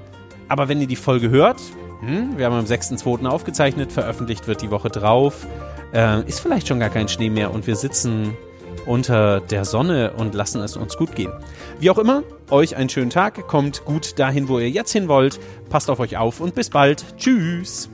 Aber wenn ihr die Folge hört, hm, wir haben am 6.2. aufgezeichnet, veröffentlicht wird die Woche drauf. äh, ist vielleicht schon gar kein Schnee mehr und wir sitzen unter der Sonne und lassen es uns gut gehen. Wie auch immer, euch einen schönen Tag, kommt gut dahin, wo ihr jetzt hin wollt, passt auf euch auf und bis bald. Tschüss.